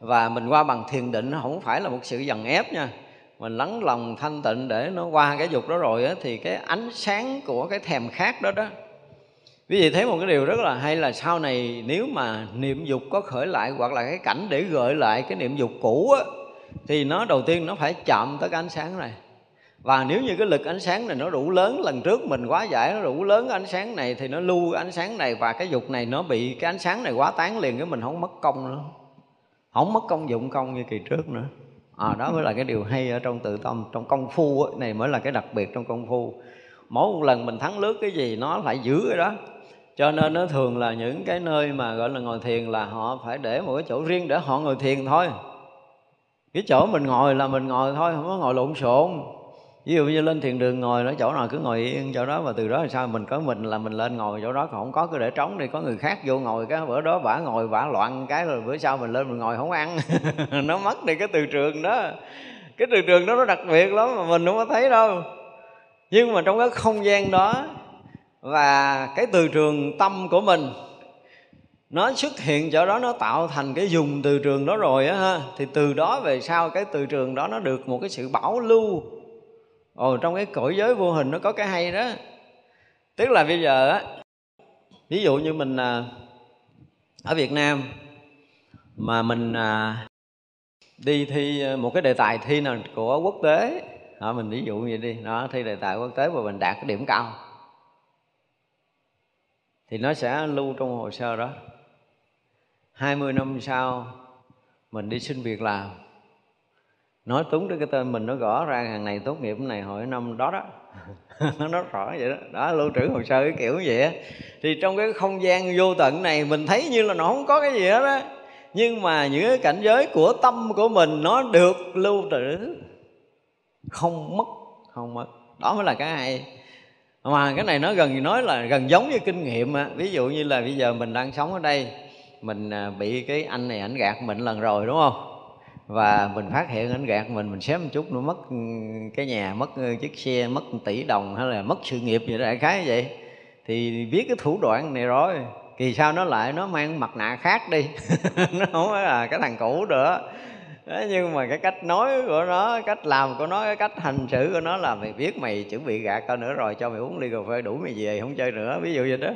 và mình qua bằng thiền định nó không phải là một sự dần ép nha. Mình lắng lòng thanh tịnh để nó qua cái dục đó rồi á, thì cái ánh sáng của cái thèm khát đó đó. Quý vị thấy một cái điều rất là hay là sau này nếu mà niệm dục có khởi lại hoặc là cái cảnh để gợi lại cái niệm dục cũ á thì nó đầu tiên nó phải chạm tới cái ánh sáng này. Và nếu như cái lực ánh sáng này nó đủ lớn lần trước mình quá giải nó đủ lớn cái ánh sáng này thì nó lưu cái ánh sáng này và cái dục này nó bị cái ánh sáng này quá tán liền cái mình không mất công nữa không mất công dụng công như kỳ trước nữa. À, đó mới là cái điều hay ở trong tự tâm trong công phu ấy, này mới là cái đặc biệt trong công phu. Mỗi một lần mình thắng lướt cái gì nó phải giữ cái đó. Cho nên nó thường là những cái nơi mà gọi là ngồi thiền là họ phải để một cái chỗ riêng để họ ngồi thiền thôi. Cái chỗ mình ngồi là mình ngồi thôi không có ngồi lộn xộn ví dụ như lên thiền đường ngồi ở chỗ nào cứ ngồi yên chỗ đó và từ đó là sao? Mình có mình là mình lên ngồi chỗ đó, còn không có cứ để trống đi. Có người khác vô ngồi cái bữa đó bả ngồi bả loạn cái rồi bữa sau mình lên mình ngồi không ăn. Nó mất đi cái từ trường đó. Cái từ trường đó nó đặc biệt lắm mà mình không có thấy đâu. Nhưng mà trong cái không gian đó và cái từ trường tâm của mình, nó xuất hiện chỗ đó, nó tạo thành cái dùng từ trường đó rồi á ha. Thì từ đó về sau cái từ trường đó nó được một cái sự bảo lưu ồ trong cái cõi giới vô hình nó có cái hay đó. Tức là bây giờ á ví dụ như mình à, ở Việt Nam mà mình à, đi thi à, một cái đề tài thi nào của quốc tế đó, mình ví dụ như vậy đi nó thi đề tài quốc tế và mình đạt cái điểm cao thì nó sẽ lưu trong hồ sơ đó. 20 năm sau mình đi xin việc làm nói túng đến cái tên mình, nó rõ ra hàng này tốt nghiệp này hồi năm đó đó. Nó nói rõ vậy đó. Đó, lưu trữ hồ sơ cái kiểu như vậy á. Thì trong cái không gian vô tận này, mình thấy như là nó không có cái gì hết á. Nhưng mà những cái cảnh giới của tâm của mình, nó được lưu trữ. Không mất không mất. Đó mới là cái hay. Mà cái này nó gần nói là gần giống như kinh nghiệm á. Ví dụ như là bây giờ mình đang sống ở đây, mình à, bị cái anh này ảnh gạt mình lần rồi, đúng không? Và mình phát hiện anh gạt mình mình xém một chút nữa mất cái nhà mất ờ, chiếc xe mất tỷ đồng hay là mất sự nghiệp gì đó đại khái như vậy. Thì biết cái thủ đoạn này rồi kỳ sau nó lại nó mang mặt nạ khác đi. Nó không phải là cái thằng cũ nữa. Đó, nhưng mà cái cách nói của nó cách làm của nó cái cách hành xử của nó là mày biết mày chuẩn bị gạt tao nữa rồi cho mày uống ly cà phê đủ mày về không chơi nữa ví dụ vậy đó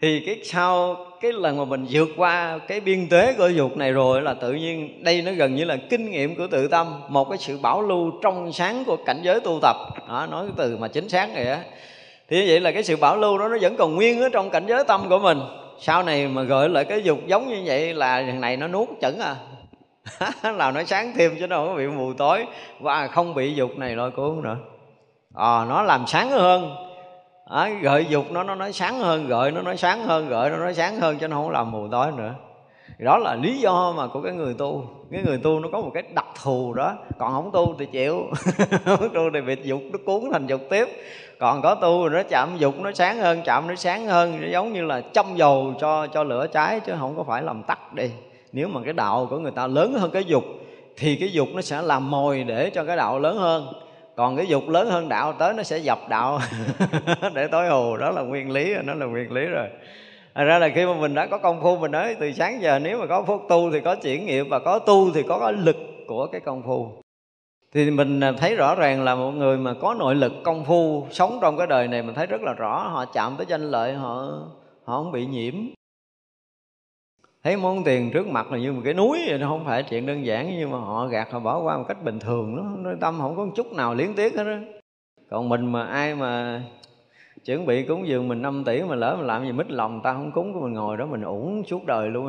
thì cái sau cái lần mà mình vượt qua cái biên tế của dục này rồi là tự nhiên đây nó gần như là kinh nghiệm của tự tâm một cái sự bảo lưu trong sáng của cảnh giới tu tập. Đó, nói cái từ mà chính xác này á. Thì như vậy là cái sự bảo lưu đó nó vẫn còn nguyên ở trong cảnh giới tâm của mình. Sau này mà gợi lại cái dục giống như vậy là thằng này nó nuốt chẩn à. Làm nó sáng thêm chứ nó không có bị mù tối. Và không bị dục này lôi cuốn nữa. À, nó làm sáng hơn à, gợi dục nó nó nói sáng hơn gợi nó nói sáng hơn gợi nó nói sáng hơn cho nó không làm mù tối nữa. Đó là lý do mà của cái người tu. Cái người tu nó có một cái đặc thù đó. Còn không tu thì chịu. Không tu thì bị dục nó cuốn thành dục tiếp. Còn có tu nó chạm dục nó sáng hơn chạm nó sáng hơn. Nó giống như là châm dầu cho cho lửa cháy chứ không có phải làm tắt đi. Nếu mà cái đạo của người ta lớn hơn cái dục thì cái dục nó sẽ làm mồi để cho cái đạo lớn hơn còn cái dục lớn hơn đạo tới nó sẽ dập đạo để tối hù. Đó là nguyên lý nó là nguyên lý rồi. Thật ra là khi mà mình đã có công phu, mình nói từ sáng giờ nếu mà có phước tu thì có chuyển nghiệp và có tu thì có cái lực của cái công phu. Thì mình thấy rõ ràng là một người mà có nội lực công phu sống trong cái đời này mình thấy rất là rõ. Họ chạm tới danh lợi, họ họ không bị nhiễm thấy món tiền trước mặt là như một cái núi vậy nó không phải chuyện đơn giản nhưng mà họ gạt họ bỏ qua một cách bình thường nó, nó tâm không có một chút nào liếng tiếc hết đó còn mình mà ai mà chuẩn bị cúng dường mình 5 tỷ mà lỡ mà làm gì mít lòng ta không cúng của mình ngồi đó mình uổng suốt đời luôn.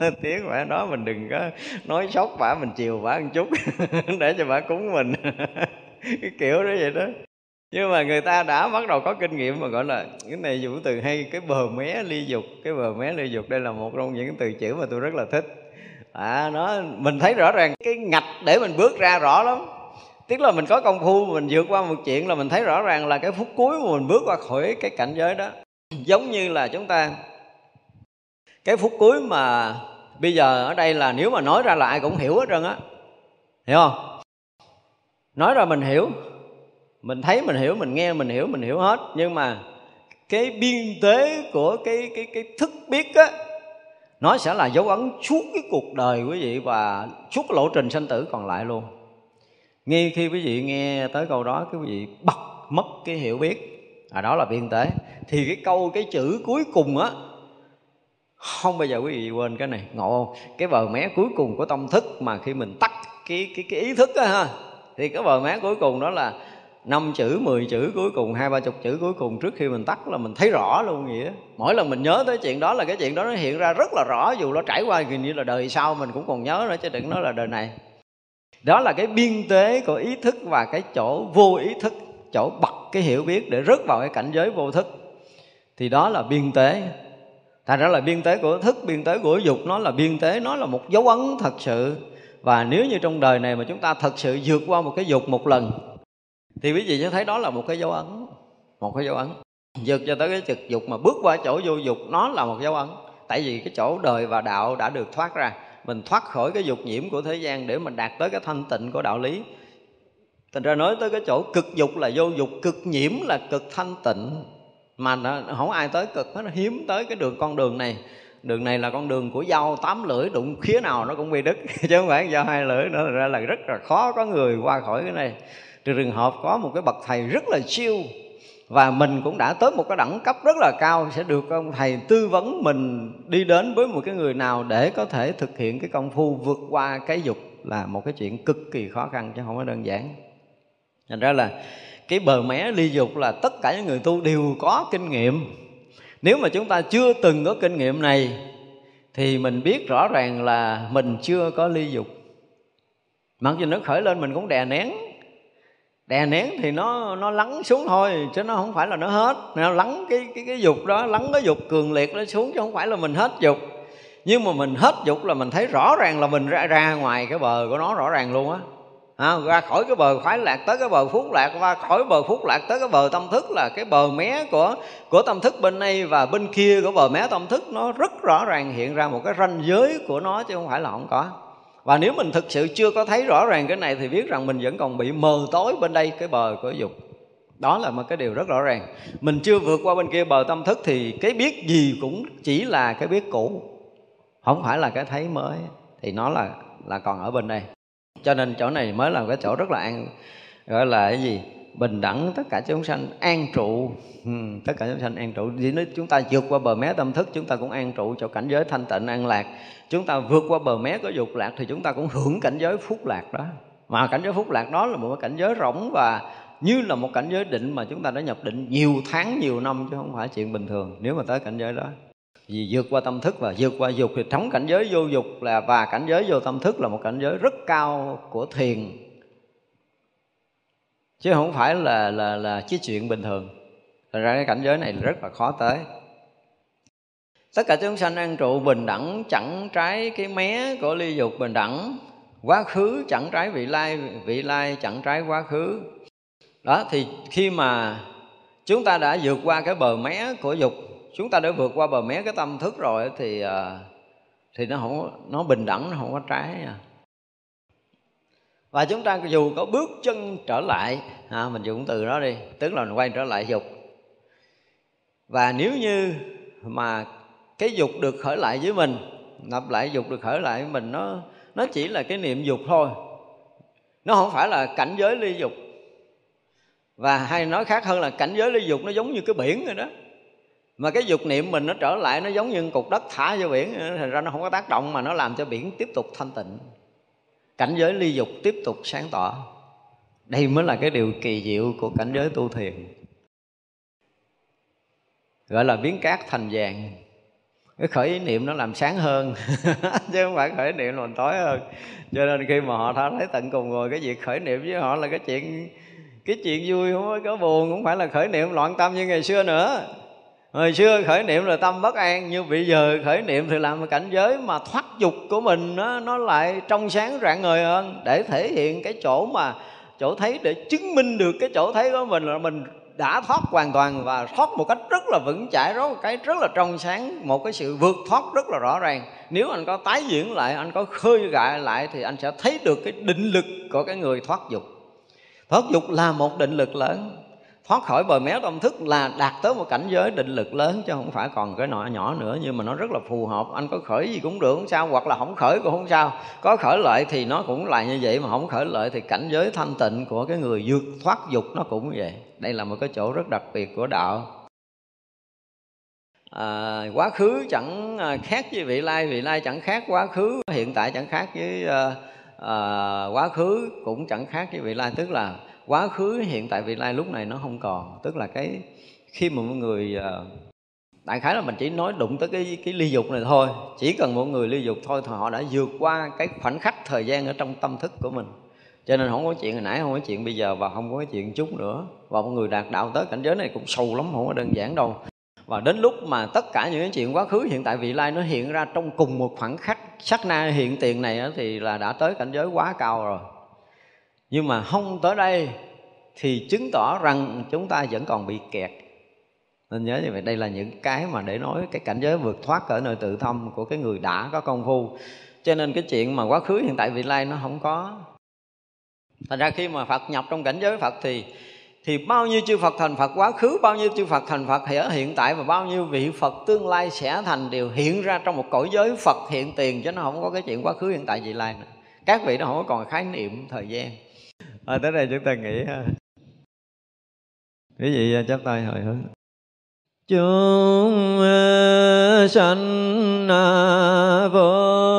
Tiếng phải đó mình đừng có nói sốc bả mình chiều bả một chút để cho bả cúng mình. Cái kiểu đó vậy đó nhưng mà người ta đã bắt đầu có kinh nghiệm mà gọi là, cái này dùng từ hay cái bờ mé ly dục, cái bờ mé ly dục đây là một trong những từ chữ mà tôi rất là thích. À nó, mình thấy rõ ràng cái ngạch để mình bước ra rõ lắm. Tức là mình có công phu, mình vượt qua một chuyện là mình thấy rõ ràng là cái phút cuối mà mình bước qua khỏi cái cảnh giới đó. Giống như là chúng ta, cái phút cuối mà bây giờ ở đây là nếu mà nói ra là ai cũng hiểu hết trơn á. Hiểu không? Nói ra mình hiểu mình thấy, mình hiểu, mình nghe, mình hiểu mình hiểu hết. Nhưng mà cái biên tế của cái cái cái thức biết á, nó sẽ là dấu ấn suốt cái cuộc đời quý vị và suốt lộ trình sanh tử còn lại luôn. Ngay khi quý vị nghe tới câu đó quý vị bật mất cái hiểu biết. À đó là biên tế. Thì cái câu, cái chữ cuối cùng á, không bao giờ quý vị quên cái này, ngộ không? Cái bờ mé cuối cùng của tâm thức mà khi mình tắt cái cái cái ý thức á ha, thì cái bờ mé cuối cùng đó là năm chữ 10 chữ, cuối cùng, hai, ba chục chữ cuối cùng trước khi mình tắt là mình thấy rõ luôn nghĩa mỗi lần mình nhớ tới chuyện đó là cái chuyện đó nó hiện ra rất là rõ, dù nó trải qua gần như là đời sau mình cũng còn nhớ nữa, chứ đừng nói là đời này. Đó là cái biên tế của ý thức và cái chỗ vô ý thức, chỗ bật cái hiểu biết để rớt vào cái cảnh giới vô thức. Thì đó là biên tế. Thành ra là biên tế của thức, biên tế của dục, nó là biên tế, nó là một dấu ấn thật sự. Và nếu như trong đời này mà chúng ta thật sự vượt qua một cái dục một lần thì quý vị sẽ thấy đó là một cái dấu ấn một cái dấu ấn. Vượt cho tới cái trực dục mà bước qua chỗ vô dục nó là một dấu ấn. Tại vì cái chỗ đời và đạo đã được thoát ra. Mình thoát khỏi cái dục nhiễm của thế gian để mình đạt tới cái thanh tịnh của đạo lý. Thành ra nói tới cái chỗ cực dục là vô dục cực nhiễm là cực thanh tịnh. Mà nó, không ai tới cực nó hiếm tới cái đường con đường này. Đường này là con đường của dao tám lưỡi đụng khía nào nó cũng bị đứt chứ không phải dao hai lưỡi nữa. Ra là rất là khó có người qua khỏi cái này trường hợp có một cái bậc thầy rất là siêu và mình cũng đã tới một cái đẳng cấp rất là cao, sẽ được ông thầy tư vấn mình đi đến với một cái người nào để có thể thực hiện cái công phu vượt qua cái dục là một cái chuyện cực kỳ khó khăn chứ không có đơn giản. Thành ra là cái bờ mé ly dục là tất cả những người tu đều có kinh nghiệm. Nếu mà chúng ta chưa từng có kinh nghiệm này, thì mình biết rõ ràng là mình chưa có ly dục. Mặc dù nó khởi lên mình cũng đè nén đè nén thì nó nó lắng xuống thôi chứ nó không phải là nó hết. Nó lắng cái cái cái dục đó lắng cái dục cường liệt nó xuống chứ không phải là mình hết dục. Nhưng mà mình hết dục là mình thấy rõ ràng là mình ra ra ngoài cái bờ của nó rõ ràng luôn á. À, ra khỏi cái bờ khoái lạc tới cái bờ phúc lạc và khỏi bờ phúc lạc tới cái bờ tâm thức là cái bờ mé của của tâm thức bên này và bên kia của bờ mé tâm thức nó rất rõ ràng hiện ra một cái ranh giới của nó chứ không phải là không có và nếu mình thực sự chưa có thấy rõ ràng cái này thì biết rằng mình vẫn còn bị mờ tối bên đây, cái bờ của dục. Đó là một cái điều rất rõ ràng. Mình chưa vượt qua bên kia bờ tâm thức thì cái biết gì cũng chỉ là cái biết cũ. Không phải là cái thấy mới, thì nó là là còn ở bên đây. Cho nên chỗ này mới là cái chỗ rất là an, gọi là cái gì? Bình đẳng tất cả chúng sanh an trụ. Ừ, tất cả chúng sanh an trụ. Vì nếu chúng ta vượt qua bờ mé tâm thức chúng ta cũng an trụ cho cảnh giới thanh tịnh an lạc. Chúng ta vượt qua bờ mé có dục lạc thì chúng ta cũng hưởng cảnh giới phúc lạc đó. Mà cảnh giới phúc lạc đó là một cảnh giới rỗng và như là một cảnh giới định mà chúng ta đã nhập định nhiều tháng nhiều năm chứ không phải chuyện bình thường. Nếu mà tới cảnh giới đó vì vượt qua tâm thức và vượt qua dục thì thống cảnh giới vô dục là và cảnh giới vô tâm thức là một cảnh giới rất cao của thiền chứ không phải là là là cái chuyện bình thường. Thật ra cái cảnh giới này rất là khó tới. Tất cả chúng sanh an trụ bình đẳng, chẳng trái cái mé của ly dục bình đẳng. Quá khứ chẳng trái vị lai vị lai chẳng trái quá khứ. Đó, thì khi mà chúng ta đã vượt qua cái bờ mé của dục, chúng ta đã vượt qua bờ mé cái tâm thức rồi thì ờ, thì nó không nó bình đẳng, nó không có trái nha và chúng ta dù có bước chân trở lại à, mình dùng từ đó đi tức là mình quay trở lại dục. Và nếu như mà cái dục được khởi lại với mình lặp lại dục được khởi lại với mình nó nó chỉ là cái niệm dục thôi. Nó không phải là cảnh giới ly dục. Và hay nói khác hơn là cảnh giới ly dục nó giống như cái biển rồi đó. Mà cái dục niệm mình nó trở lại nó giống như cục đất thả vô biển thành ra nó không có tác động mà nó làm cho biển tiếp tục thanh tịnh cảnh giới ly dục tiếp tục sáng tỏ. Đây mới là cái điều kỳ diệu của cảnh giới tu thiền. Gọi là biến cát thành vàng. Cái khởi ý niệm nó làm sáng hơn, chứ không phải khởi niệm làm tối hơn. Cho nên khi mà họ thấy tận cùng rồi, cái việc khởi niệm với họ là cái chuyện cái chuyện vui, không có buồn cũng phải là khởi niệm loạn tâm như ngày xưa nữa hồi xưa khởi niệm là tâm bất an, nhưng bây giờ khởi niệm thì làm cảnh giới mà thoát dục của mình nó nó lại trong sáng rạng ngời hơn. Để thể hiện cái chỗ mà chỗ thấy, để chứng minh được cái chỗ thấy của mình là mình đã thoát hoàn toàn và thoát một cách rất là vững chãi đó một cái rất là trong sáng, một cái sự vượt thoát rất là rõ ràng. Nếu anh có tái diễn lại, anh có khơi gại lại thì anh sẽ thấy được cái định lực của cái người thoát dục. Thoát dục là một định lực lớn thoát khỏi bờ mé tâm thức là đạt tới một cảnh giới định lực lớn chứ không phải còn cái nọ nhỏ nữa nhưng mà nó rất là phù hợp. Anh có khởi gì cũng được không sao hoặc là không khởi cũng không sao. Có khởi lợi thì nó cũng là như vậy mà không khởi lợi thì cảnh giới thanh tịnh của cái người vượt thoát dục nó cũng như vậy. Đây là một cái chỗ rất đặc biệt của đạo. À, quá khứ chẳng à, khác với vị lai vị lai chẳng khác quá khứ hiện tại chẳng khác với à, à, quá khứ cũng chẳng khác với vị lai. Tức là quá khứ hiện tại vị lai lúc này nó không còn. Tức là cái khi mà mọi người ờ, đại khái là mình chỉ nói đụng tới cái cái ly dục này thôi. Chỉ cần một người ly dục thôi thì họ đã vượt qua cái khoảnh khắc thời gian ở trong tâm thức của mình. Cho nên không có chuyện hồi nãy, không có chuyện bây giờ và không có chuyện chút nữa. Và một người đạt đạo tới cảnh giới này cũng sâu lắm, không có đơn giản đâu. Và đến lúc mà tất cả những cái chuyện quá khứ hiện tại vị lai nó hiện ra trong cùng một khoảng khắc sắc na hiện tiền này thì là đã tới cảnh giới quá cao rồi nhưng mà không tới đây thì chứng tỏ rằng chúng ta vẫn còn bị kẹt nên nhớ như vậy đây là những cái mà để nói cái cảnh giới vượt thoát ở nơi tự thâm của cái người đã có công phu cho nên cái chuyện mà quá khứ hiện tại vị lai nó không có thành ra khi mà phật nhập trong cảnh giới phật thì thì bao nhiêu chư Phật thành Phật quá khứ, bao nhiêu chư Phật thành Phật ở hiện tại và bao nhiêu vị Phật tương lai sẽ thành đều hiện ra trong một cõi giới Phật hiện tiền chứ nó không có cái chuyện quá khứ hiện tại vị lai nữa. Các vị nó không có còn khái niệm thời gian. À, tới đây chúng ta nghĩ ha. Quý vị chắp tay hồi hướng. Chúng ờ, sanh à, vô